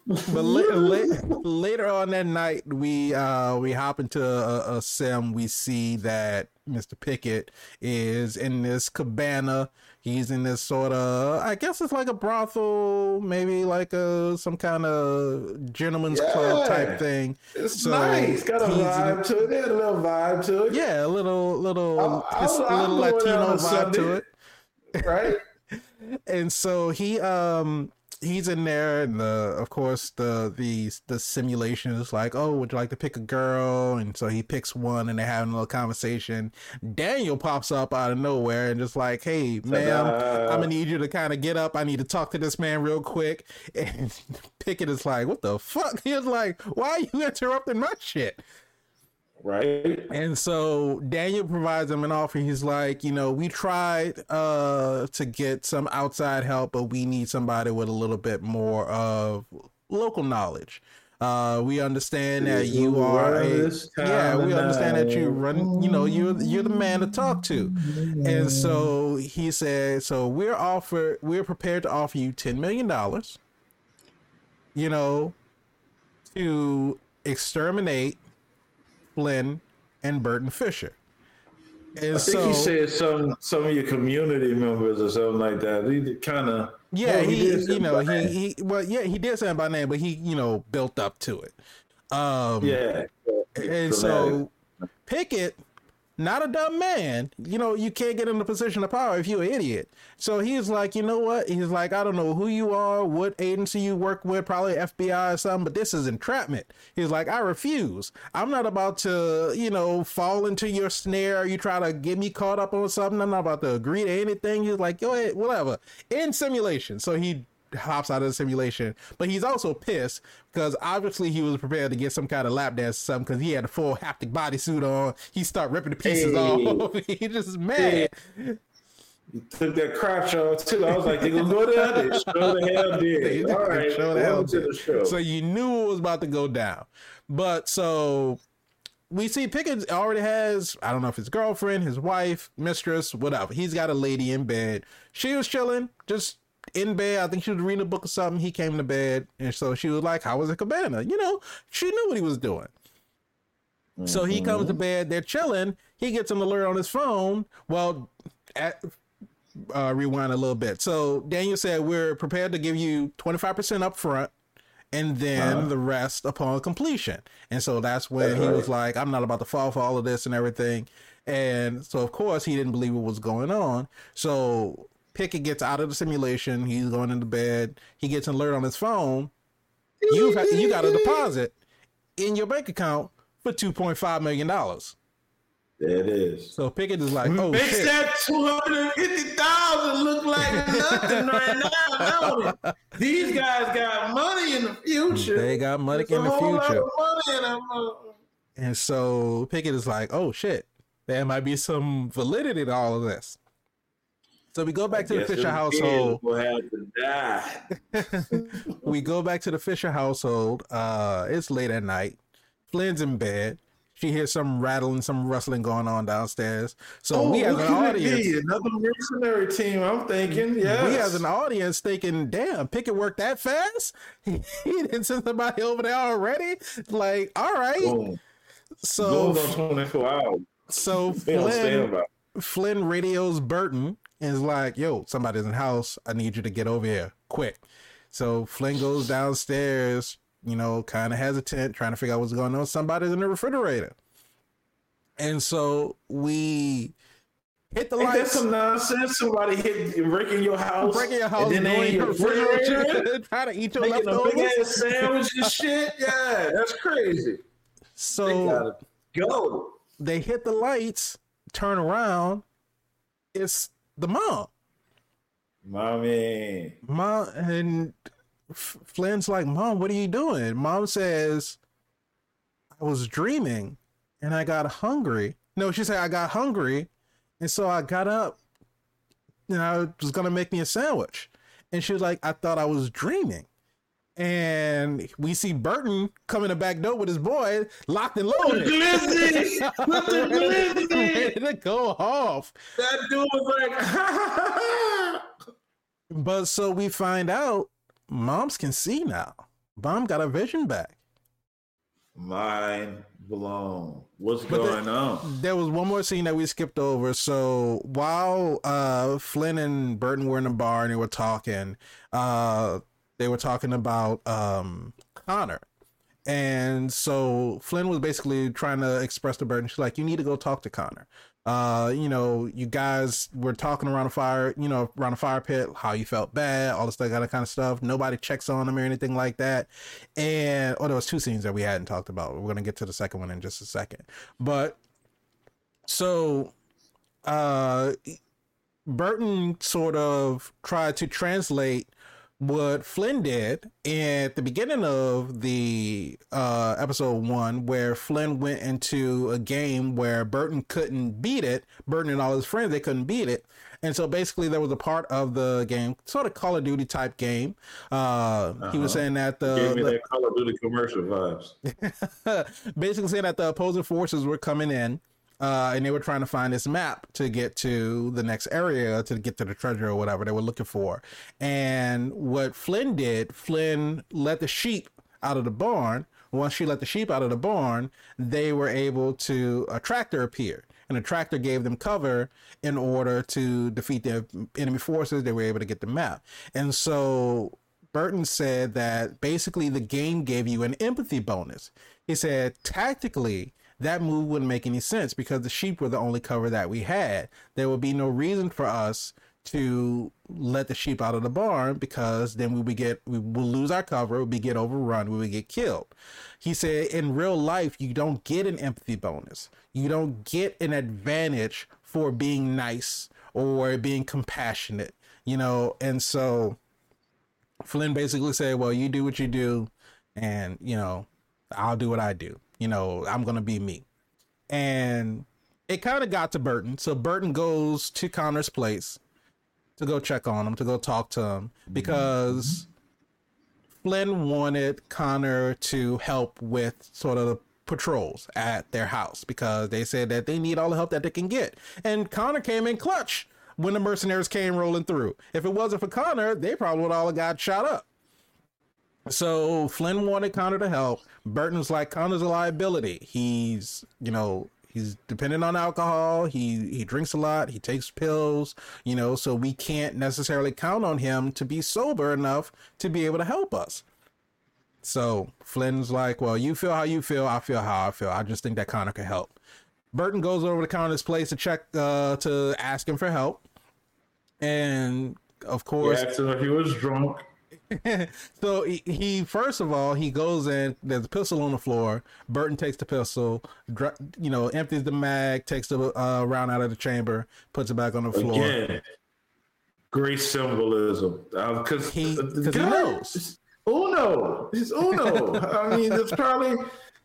But la- la- later on that night, we uh we hop into a, a sim. We see that Mr. Pickett is in this cabana he's in this sort of I guess it's like a brothel, maybe like a some kind of gentleman's yeah, club type thing. It's so nice. Got a vibe in, to it. A little vibe to it. Yeah, a little little i a little Latino vibe Sunday, to it. Right? and so he um he's in there, and the of course the the the simulation is like, oh, would you like to pick a girl? And so he picks one, and they're having a little conversation. Daniel pops up out of nowhere and just like, hey, ma'am, I'm gonna need you to kind of get up. I need to talk to this man real quick. And Pickett is like, what the fuck? He's like, why are you interrupting my shit? Right? And so daniel provides him an offer he's like you know we tried uh to get some outside help but we need somebody with a little bit more of local knowledge. Uh we understand that you are a, yeah we understand that you run you know you're you're the man to talk to. And so he said so we're offer we're prepared to offer you 10 million dollars you know to exterminate Flynn, and Burton Fisher. And I think so, he said some some of your community members or something like that. He kind of yeah, well, he, he you know he, he well yeah he did say by name, but he you know built up to it. Um, yeah, and so Pickett not a dumb man. You know, you can't get in a position of power if you're an idiot. So he's like, you know what? He's like, I don't know who you are, what agency you work with, probably FBI or something, but this is entrapment. He's like, I refuse. I'm not about to, you know, fall into your snare. You try to get me caught up on something. I'm not about to agree to anything. He's like, go ahead, whatever. In simulation. So he hops out of the simulation. But he's also pissed because obviously he was prepared to get some kind of lap dance or something because he had a full haptic bodysuit on. He start ripping the pieces hey. off. he just mad. Hey. He took that crap off too. I was like, they gonna go down there. Show the hell did. All right, show the hell the show. So you knew it was about to go down. But so we see Pickett already has, I don't know if his girlfriend, his wife, mistress, whatever. He's got a lady in bed. She was chilling, just in bed. I think she was reading a book or something. He came to bed, and so she was like, "How was the cabana?" You know, she knew what he was doing. Mm-hmm. So he comes to mm-hmm. bed. They're chilling. He gets an alert on his phone. Well, at, uh, rewind a little bit. So Daniel said, "We're prepared to give you twenty five percent up front." and then uh-huh. the rest upon completion. And so that's when that's he right. was like, I'm not about to fall for all of this and everything. And so, of course, he didn't believe what was going on. So Pickett gets out of the simulation. He's going into bed. He gets an alert on his phone. You you got a deposit in your bank account for two point five million dollars. There it is. So Pickett is like, oh shit. Makes shit. that two hundred fifty thousand look like nothing right now. don't it? These guys got money in the future. They got money There's in a the whole lot future. of money in them, uh, And so Pickett is like, oh shit, there might be some validity to all of this. So we go back to the Fisher household. Will have to die. we go back to the Fisher household. Uh, it's late at night. Flynn's in bed. She hears some rattling, some rustling going on downstairs. So we as an audience, another mercenary team. I'm thinking, yeah. we as an audience thinking, damn, Pickett worked that fast. He, didn't send somebody over there already. Like, all right. Boom. So, Goes on 24 hours. so They don't stand Flynn. Flynn radios Burton and is like, yo, somebody's in the house. I need you to get over here quick. So Flynn goes downstairs, you know, kind of hesitant, trying to figure out what's going on. Somebody's in the refrigerator. And so we hit the Ain't lights, some nonsense? Somebody hit breaking your house, breaking your house, and then they your refrigerator, trying to eat your making a big leftovers. ass sandwich and shit. Yeah, that's crazy. So gotta go. they hit the lights, turn around. It's the mom. Mommy. Mom and Flynn's like, Mom, what are you doing? Mom says, I was dreaming and I got hungry. No, she said, I got hungry. And so I got up and I was going to make me a sandwich. And she was like, I thought I was dreaming. And we see Burton come in the back door with his boy locked and loaded. Glizzy! With the glizzy! To go off. That dude was like, But so we find out moms can see now. Mom got her vision back. mind blown. What's But the- going on? There was one more scene that we skipped over. So while uh, Flynn and Burton were in the bar and they were talking, uh, they were talking about um, Connor. And so Flynn was basically trying to express to Burton, she's like, you need to go talk to Connor. Uh, you know, you guys were talking around a fire, you know, around a fire pit, how you felt bad, all this that kind of stuff. Nobody checks on him or anything like that. And oh, there was two scenes that we hadn't talked about. We're gonna get to the second one in just a second. But so uh Burton sort of tried to translate what Flynn did at the beginning of the uh, episode one, where Flynn went into a game where Burton couldn't beat it. Burton and all his friends they couldn't beat it, and so basically there was a part of the game, sort of Call of Duty type game. Uh, He was Uh-huh. saying that the, Gave me the- that Call of Duty commercial vibes. basically saying that the opposing forces were coming in uh, and they were trying to find this map to get to the next area to get to the treasure or whatever they were looking for. And what Flynn did, Flynn let the sheep out of the barn. Once she let the sheep out of the barn, they were able to a tractor appear. And the tractor gave them cover in order to defeat their enemy forces. They were able to get the map. And so Burton said that basically the game gave you an empathy bonus. He said tactically that move wouldn't make any sense because the sheep were the only cover that we had. There would be no reason for us to let the sheep out of the barn because then we would get we will lose our cover, we would get overrun, we would get killed. He said in real life you don't get an empathy bonus. You don't get an advantage for being nice or being compassionate, you know, and so Flynn basically said, "Well, you do what you do, and you know, I'll do what I do. You know, I'm gonna be me." And it kind of got to Burton, so Burton goes to Connor's place to go check on him, to go talk to him, because Flynn wanted Connor to help with sort of the patrols at their house because they said that they need all the help that they can get, and Connor came in clutch when the mercenaries came rolling through. If it wasn't for Connor, they probably would all have got shot up. So Flynn wanted Connor to help. Burton's like Connor's a liability. He's, you know, he's dependent on alcohol. He he drinks a lot. He takes pills. You know, so we can't necessarily count on him to be sober enough to be able to help us. So Flynn's like, well, you feel how you feel. I feel how I feel. I just think that Connor can help. Burton goes over to Connor's place to check uh, to ask him for help. and of course, him if he was drunk. so he, he first of all he goes in. There's a pistol on the floor. Burton takes the pistol, dr- you know, empties the mag, takes the uh, round out of the chamber, puts it back on the floor. Again, great symbolism. Because He- 'cause he knows. Uno. It's Uno. I mean, it's probably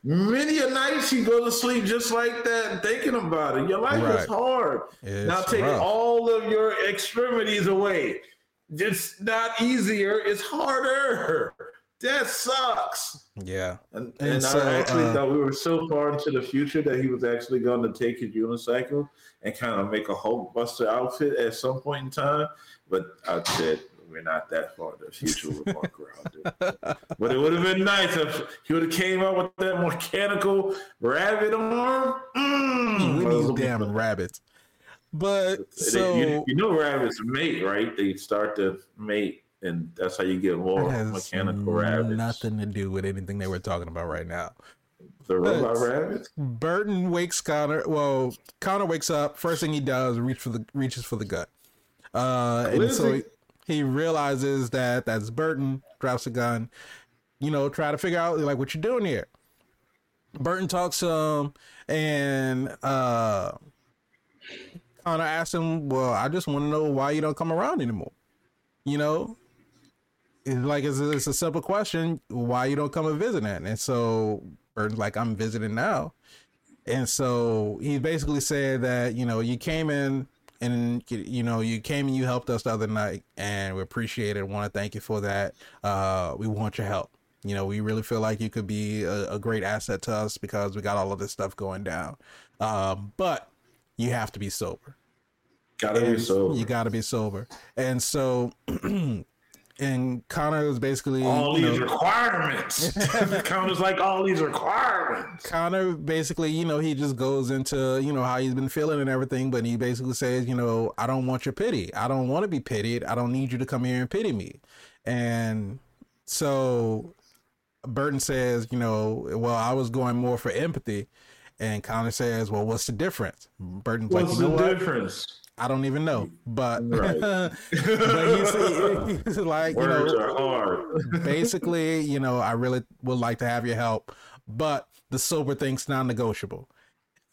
many a night you go to sleep just like that, thinking about it. Your life Right. is hard. It's now take rough. all of your extremities away. It's not easier. It's harder. That sucks. Yeah, And, And and, so, I actually uh, thought we were so far into the future that he was actually going to take his unicycle and kind of make a Hulkbuster outfit at some point in time. But I said we're not that far in the future with Mark Rounder. but it would have been nice if he would have came up with that mechanical rabbit arm. Mm, we need damn rabbits. But so you, you know rabbits mate, right? They start to mate, and that's how you get more mechanical rabbits. nothing to do with anything they we're talking about right now. The robot rabbits. Burton wakes Connor. Well, Connor wakes up. First thing he does, reach for the reaches for the gun. Uh, and so he, he realizes that that's Burton. Drops the gun. You know, try to figure out like what you're doing here. Burton talks to him, and uh, Connor asked him, "Well, I just want to know why you don't come around anymore." You know, it's like it's a, it's a simple question why you don't come and visit it and so Burton's like i'm visiting now. And so he basically said that you know you came in and you know you came and you helped us the other night and we appreciate it want to thank you for that. Uh we want your help. You know we really feel like you could be a, a great asset to us because we got all of this stuff going down. Um but you have to be sober Gotta be sober. you got to be sober and so and connor is basically all these know, requirements. Connor's like all these requirements. Connor basically, you know, he just goes into, you know, how he's been feeling and everything, but he basically says, you know, I don't want your pity. I don't want to be pitied. I don't need you to come here and pity me. And so Burton says, you know, well, I was going more for empathy. And Connor says, well, what's the difference? Burton's What's like, you know the what? difference? I don't even know. But, Right. but he's, he's like, you Words know, are hard. basically, you know, I really would like to have your help, but the sober thing's non-negotiable.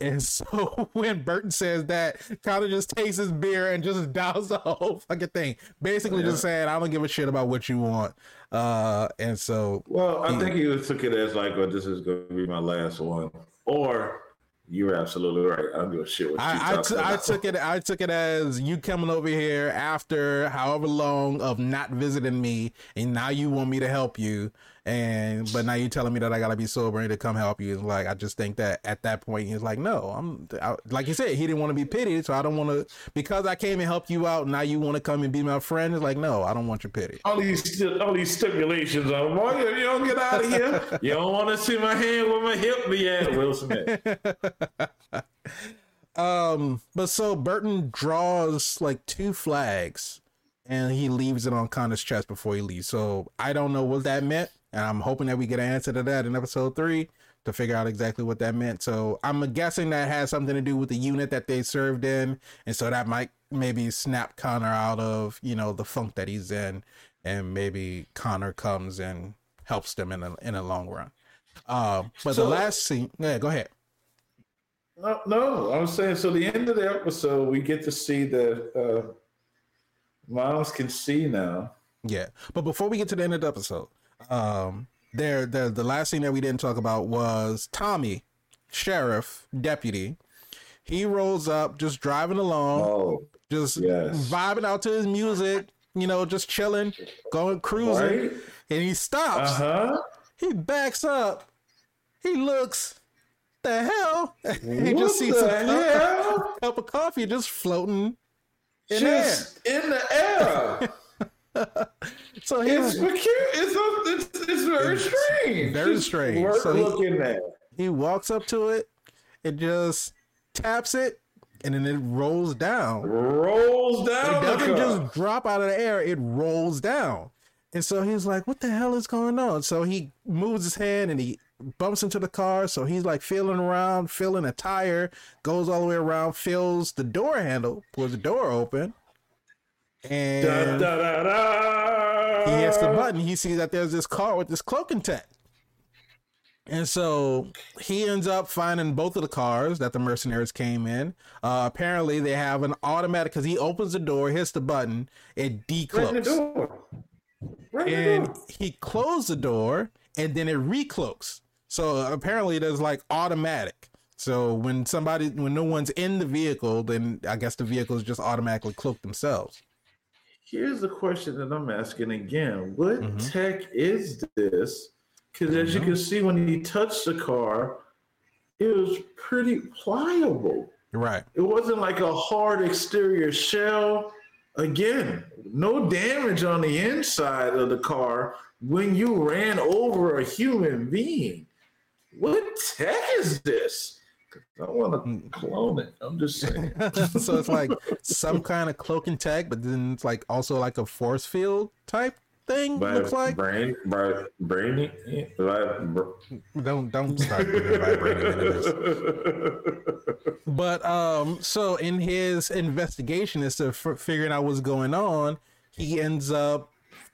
And so when Burton says that, Connor just takes his beer and just downs the whole fucking thing. Basically, just saying, I don't give a shit about what you want. Uh, and so, Well, I think he took it as like, oh, this is going to be my last one. Or you're absolutely right. I don't give a shit what you I, I, t- I took it. I took it as you coming over here after however long of not visiting me, and now you want me to help you, and but now you're telling me that I gotta be sober and to come help you. It's like I just think that at that point he's like, no, I'm I, like you said, he didn't want to be pitied, so I don't want to because I came and helped you out. Now you want to come and be my friend? It's like, no, I don't want your pity. all these all these stipulations on boy, you you don't get out of here. You don't want to see my hand where my hip be at, Will Smith. Um, but so Burton draws like two flags and he leaves it on Connor's chest before he leaves. So I don't know what that meant, and I'm hoping that we get an answer to that in episode three to figure out exactly what that meant. So I'm guessing that has something to do with the unit that they served in, and so that might maybe snap Connor out of you know the funk that he's in, and maybe Connor comes and helps them in a in a long run. Uh, but the last scene, yeah, go ahead. No, no, I was saying. So the end of the episode, we get to see that uh, moms can see now. Yeah, but before we get to the end of the episode, um, there, the the last thing that we didn't talk about was Tommy, sheriff deputy. He rolls up, just driving along, Oh, just yes. vibing out to his music, you know, just chilling, going cruising, right. and he stops. Uh huh. He backs up. He looks. The hell! he just sees a cup, cup of coffee just floating in Just in the air. So It's peculiar. It's, a, it's it's very strange. very strange. Worth So he- looking at. he walks up to it, it just taps it, and then it rolls down. Rolls It down the doesn't just drop out of the air, it rolls down. And so he's like, What the hell is going on? So he moves his hand and he bumps into the car. So he's like feeling around, feeling a tire, goes all the way around, feels the door handle, pulls the door open. And Da, da, da, he hits the button. He sees that there's this car with this cloaking tech. And so he ends up finding both of the cars that the mercenaries came in. Uh, apparently, they have an automatic because he opens the door, hits the button, it Right in the decloaks. door. Right in the And door. he closed the door and then it recloaks. So apparently, there's like automatic. So when somebody, when no one's in the vehicle, then I guess the vehicles just automatically cloak themselves. Here's the question that I'm asking again. What Mhm. tech is this? Because as you can see, when he touched the car, it was pretty pliable. Right. It wasn't like a hard exterior shell. Again, no damage on the inside of the car when you ran over a human being. What tech is this? I want to clone it. I'm just saying. so it's like some kind of cloaking tech, but then it's like also like a force field type thing. looks like brain, brainy, by, don't don't start vibrating. But um, so in his investigation as to f- figuring out what's going on, he ends up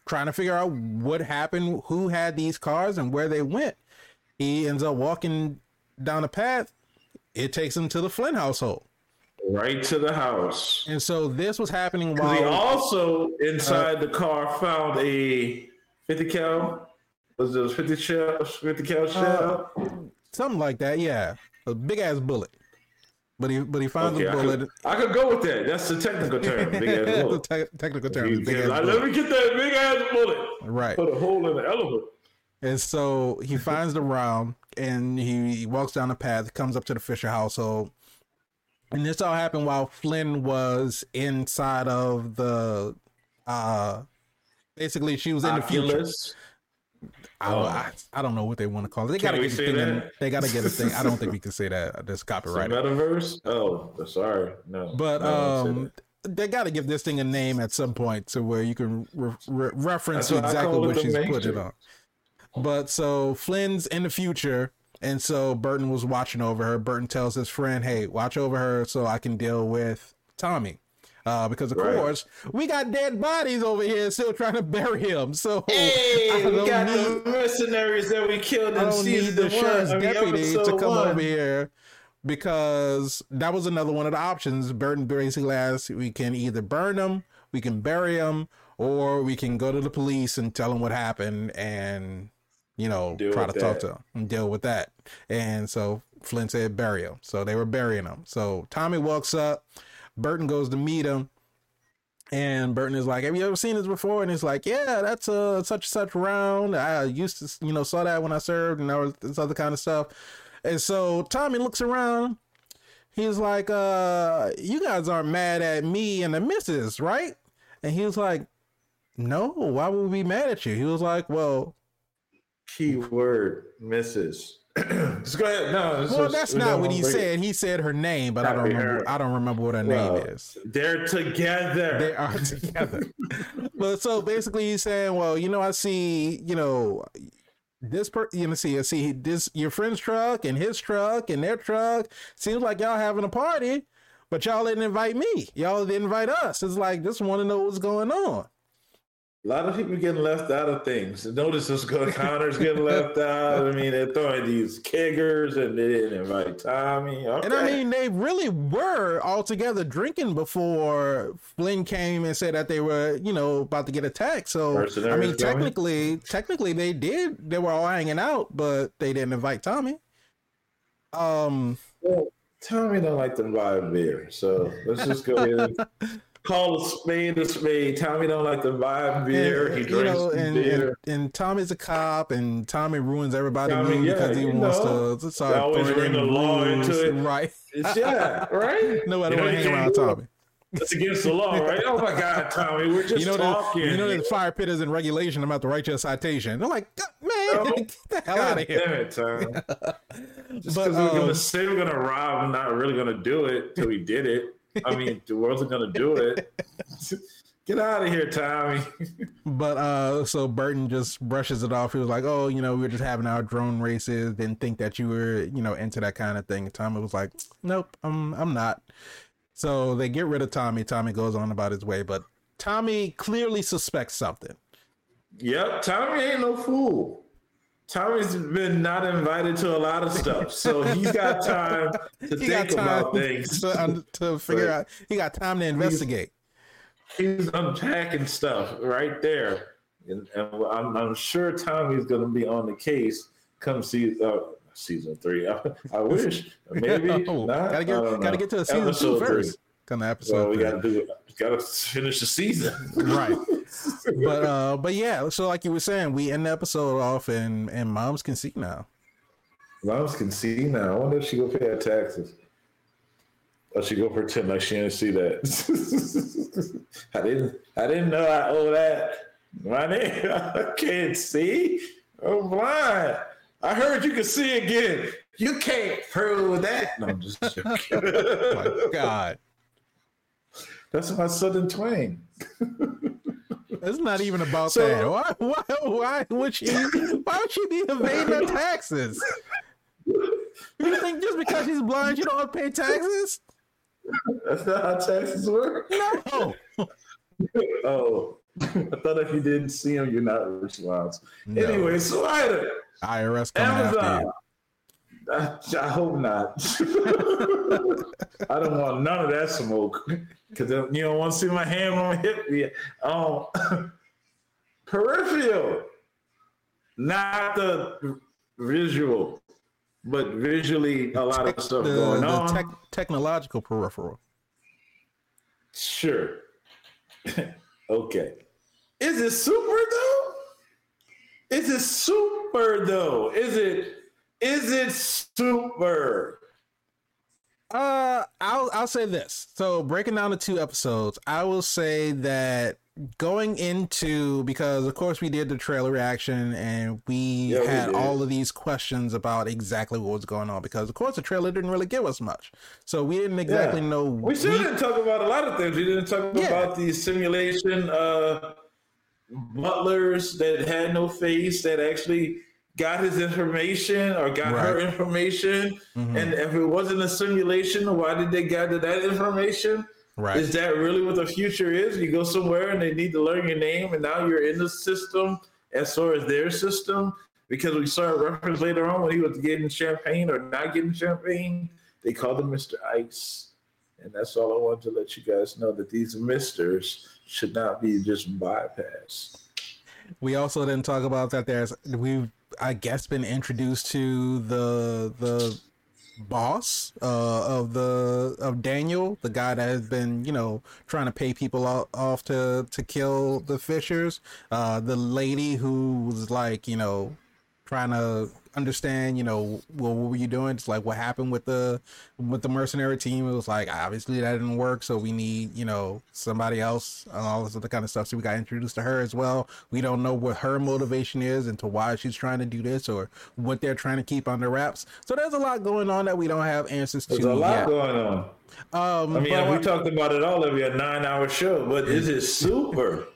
trying to figure out what happened, who had these cars, and where they went. He ends up walking down a path. It takes him to the Flynn household, right to the house. and so this was happening He while also uh, inside the car found a 50 cal. Was it 50 shell? 50 cal uh, shell? something like that. Yeah, a big ass bullet. But he but he finds Okay, a I bullet. could, I could go with that. That's the technical term. Big ass the bullet. te- technical term, big ass bullet. let me get that big ass bullet. right? Put a hole in the elevator. And so he finds the round and he walks down the path, comes up to the Fisher household. And this all happened while Flynn was inside of the uh basically she was in the future. I, Oh. I, I don't know what they want to call it. They Can gotta get a thing in, they gotta get a thing. I don't think we can say that. That's The copyrighted. metaverse? Oh, sorry. No. But um they got to give this thing a name at some point to where you can re- re- reference exactly what she's put it on. But so Flynn's in the future, and so Burton was watching over her. Burton tells his friend, "Hey, watch over her so I can deal with Tommy." Uh, because of Right. course we got dead bodies over here still trying to bury him. So Hey, we got need- the mercenaries that we killed in season the sheriff's deputy to come one. over here because that was another one of the options. Burton basically asked we can either burn them, we can bury them, or we can go to the police and tell them what happened and you know Deal try to with talk to them and deal with that. And so Flynn said bury him, so they were burying him. So Tommy walks up, Burton goes to meet him. And Burton is like, "Have you ever seen this before?" And he's like, "Yeah, that's a such and such round. I used to, you know, saw that when I served, and all this other kind of stuff." And so Tommy looks around. He's like, "Uh, you guys aren't mad at me and the missus, right?" And he was like, "No, why would we be mad at you?" He was like, "Well, Keyword, Mrs. Just go ahead. No, well, just- that's not what he break it. said. He said her name, but I don't remember. her. I don't remember what her Well, name is." They're together. they are together. well, so basically, he's saying, "Well, you know, I see, you know, this per, you know, see, I see this your friend's truck and his truck and their truck. Seems like y'all having a party, but y'all didn't invite me. Y'all didn't invite us. It's like just want to know what's going on." A lot of people getting left out of things. Notice this good Connor's getting left out. I mean, they're throwing these keggers and they didn't invite Tommy. Okay. And I mean, they really were all together drinking before Flynn came and said that they were, you know, about to get attacked. So I mean, going? technically, technically they did. They were all hanging out, but they didn't invite Tommy. Um, Well, Tommy don't like to buy a beer, so let's just go ahead and call a spade a spade. Tommy don't like to buy beer. and, he you know, and, and beer. and Tommy's a cop, and Tommy ruins everybody's Tommy, yeah, because he wants know, to, to start always bring the law into it. right? It's, yeah, right. Nobody want to hang around do. Tommy. It's against the law, right? Oh my God, Tommy, we're just You know that you know that the fire pit is in regulation. I'm about to write you a citation. They're like, man, Oh, get the hell God out of here. damn it, Tommy. Just because we're um, gonna say we're gonna rob, I'm not really gonna do it till we did it. I mean, the world's gonna do it. Get out of here, Tommy. But uh, so Burton just brushes it off. He was like, "Oh, you know, we were just having our drone races. Didn't think that you were, you know, into that kind of thing." And Tommy was like, "Nope, I'm, I'm not." So they get rid of Tommy. Tommy goes on about his way, but Tommy clearly suspects something. Yep, Tommy ain't no fool. Tommy's been not invited to a lot of stuff, so he's got time to he think time about things to, to figure out. He got time to investigate. He's, he's unpacking stuff right there, and, and I'm, I'm, sure Tommy's going to be on the case come see uh, season three. I, I wish maybe oh. Gotta get gotta get to the season two first. Three. Come to episode. Well, we got to do it. Got to finish the season, right? but uh, but yeah. So like you were saying, we end the episode off, and and moms can see now. Moms can see now. I wonder if she go pay her taxes. Or she go pretend like she didn't see that. I didn't. I didn't know I owe that. money. I can't see. I'm blind. I heard you can see again. You can't prove that. No, I'm just joking. oh my God. That's my southern twang. It's not even about so, that. Why, why, why would she? Why would she be evading her taxes? You think just because she's blind, you don't have to pay taxes? That's not how taxes work. No. oh, I thought if you didn't see them, you're not responsible. No. Anyway, Slider. IRS coming Amazon. after you. I, I hope not. I don't want none of that smoke because you don't want to see my hand on hip. Yeah. Um, peripheral, not the visual, but visually a lot of stuff the, going the on. Tech, technological peripheral. Sure. okay. Is it super though? Is it super though? Is it is it super? Uh, I'll I'll say this. So breaking down the two episodes, I will say that going into because of course we did the trailer reaction and we yeah, had we all of these questions about exactly what was going on because of course the trailer didn't really give us much so we didn't exactly yeah. know we still we, didn't talk about a lot of things we didn't talk yeah. about the simulation uh butlers that had no face that actually got his information or got right. her information. Mm-hmm. And if it wasn't a simulation, why did they gather that information? Right. Is that really what the future is? You go somewhere and they need to learn your name, and now you're in the system as far as their system. Because we saw a reference later on when he was getting champagne or not getting champagne, they called him Mr. Ice. And that's all I wanted to let you guys know that these misters should not be just bypassed. We also didn't talk about that. There's we've I guess been introduced to the the boss uh, of the of Daniel, the guy that has been you know trying to pay people off to to kill the Fishers. Uh, the lady who was like you know trying to understand, you know, well, what were you doing? It's like what happened with the with the mercenary team. It was like obviously that didn't work, so we need, you know, somebody else and all this other kind of stuff. So we got introduced to her as well. We don't know what her motivation is and to why she's trying to do this or what they're trying to keep under wraps. So there's a lot going on that we don't have answers there's to. There's a lot yet. going on. Um, I mean, we talked about it all of a nine-hour show, but this is super?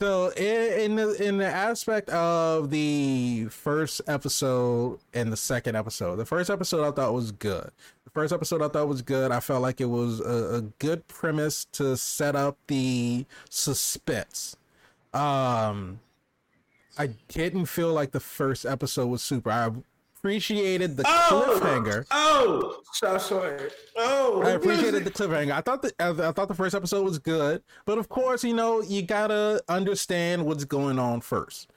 So in, in the in the aspect of the first episode and the second episode, the first episode I thought was good. The first episode I thought was good. I felt like it was a, a good premise to set up the suspense. Um, I didn't feel like the first episode was super. I appreciated the oh, cliffhanger. Oh, so sorry. Oh, I appreciated the cliffhanger. I thought the I thought the first episode was good, but of course, you know, you gotta understand what's going on first.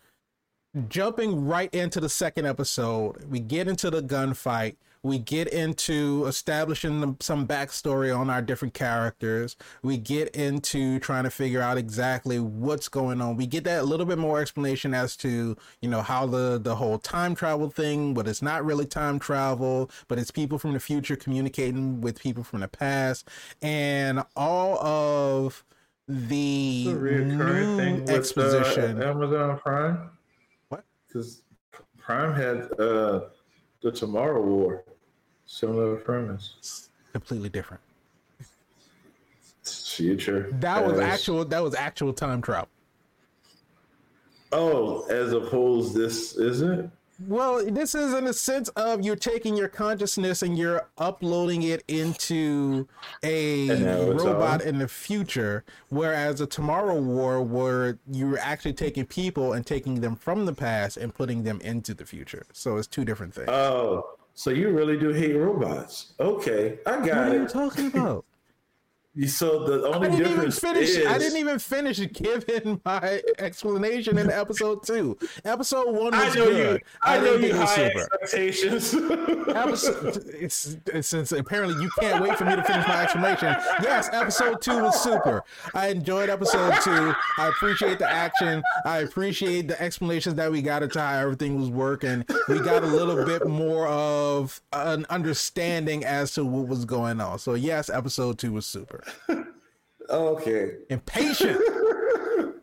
Jumping right into the second episode, we get into the gunfight we get into establishing some backstory on our different characters. We get into trying to figure out exactly what's going on. We get that a little bit more explanation as to, you know, how the, the whole time travel thing, but it's not really time travel, but it's people from the future communicating with people from the past. And all of the, the new thing exposition. With, uh, Amazon Prime? What? Because Prime had uh, the Tomorrow War. Similar premise. Completely different. Future. That was actual. That was actual time travel. Oh, as opposed this isn't. Well, this is in the sense of you're taking your consciousness and you're uploading it into a robot in the future, whereas a Tomorrow War, where you're actually taking people and taking them from the past and putting them into the future. So it's two different things. Oh, so you really do hate robots? Okay, I got what it. What are you talking about? So the only I didn't even finish. Is... I didn't even finish giving my explanation in episode two. Episode one was I know good. You, I, I know you high super. expectations. episode, it's, it's, since apparently you can't wait for me to finish my explanation. Yes, episode two was super. I enjoyed episode two. I appreciate the action. I appreciate the explanations that we got into how everything was working. We got a little bit more of an understanding as to what was going on. So yes, episode two was super. okay. Impatient.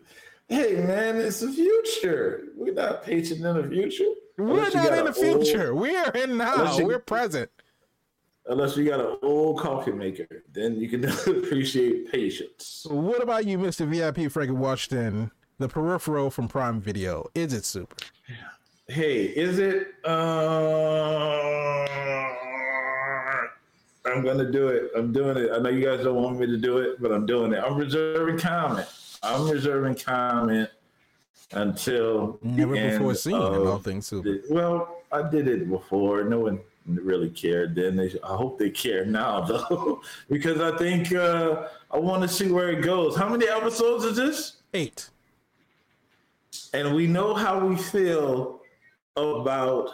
hey man, it's the future. We're not patient in the future. We're not in the future. Old, we are in now. You, We're present. Unless you got an old coffee maker, then you can appreciate patience. What about you, Mr. VIP Frankie Washington? The peripheral from Prime Video. Is it super? Hey, is it? Uh I'm gonna do it. I'm doing it. I know you guys don't want me to do it, but I'm doing it. I'm reserving comment. I'm reserving comment until never before seen in all things. The, well, I did it before. No one really cared then. They, I hope they care now though, because I think uh, I want to see where it goes. How many episodes is this? Eight. And we know how we feel about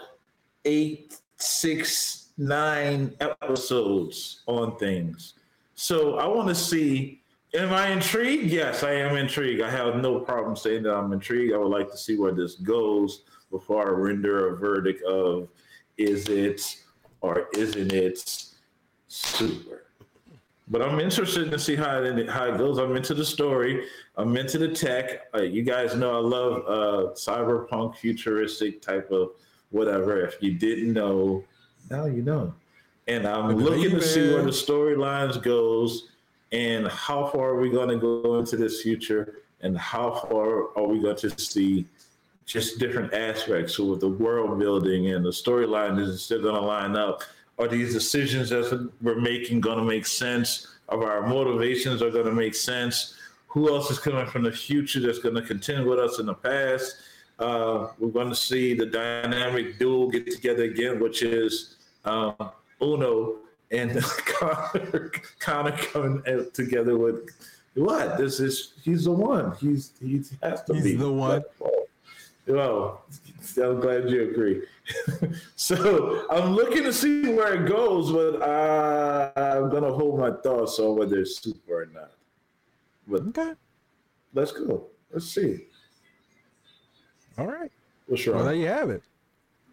eight, six, nine episodes on things. So I want to see. Am I intrigued? Yes, I am intrigued. I have no problem saying that I'm intrigued. I would like to see where this goes before I render a verdict of is it or isn't it super. But I'm interested to see how it how it goes. I'm into the story. I'm into the tech. Uh, you guys know I love uh, cyberpunk, futuristic type of whatever. If you didn't know, now you know. And I'm looking to see where the storylines goes and how far are we going to go into this future and how far are we going to see just different aspects of the world building and the storyline is still going to line up? Are these decisions that we're making going to make sense? Of our motivations are going to make sense? Who else is coming from the future that's going to contend with us in the past uh, we're going to see the dynamic duel get together again which is um, Uno and Connor, Connor coming together with what? This is he's the one. He's he has to he's be the one. Well, I'm glad you agree. so I'm looking to see where it goes, but I, I'm gonna hold my thoughts on whether it's super or not. But okay, let's go. Let's see. All right. What's wrong? Well, there you have it.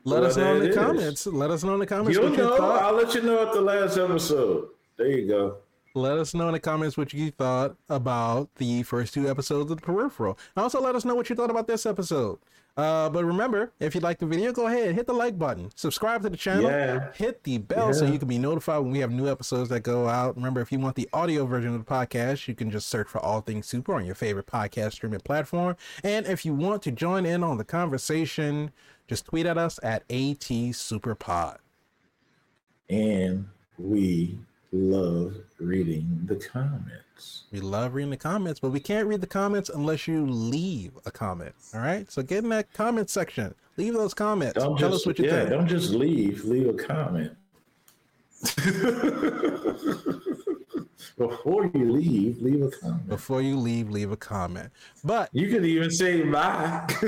Let us know in the is. comments. Let us know in the comments. You'll know. You I'll let you know at the last episode. There you go. Let us know in the comments what you thought about the first two episodes of the peripheral. Also, let us know what you thought about this episode. Uh, but remember, if you like the video, go ahead, hit the like button, subscribe to the channel, yeah. hit the bell yeah. so you can be notified when we have new episodes that go out. Remember, if you want the audio version of the podcast, you can just search for All Things Super on your favorite podcast streaming platform. And if you want to join in on the conversation, just tweet at us at AT Superpod. And we love reading the comments. We love reading the comments, but we can't read the comments unless you leave a comment. All right. So get in that comment section. Leave those comments. Don't Tell just, us what you yeah, think. Don't just leave. Leave a comment. Before you leave, leave a comment. Before you leave, leave a comment. But you could even say bye.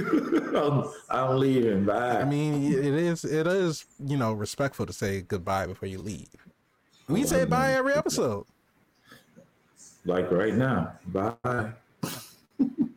I'm, I'm, leaving. Bye. I mean, it is it is you know respectful to say goodbye before you leave. We say bye every episode. Like right now. Bye.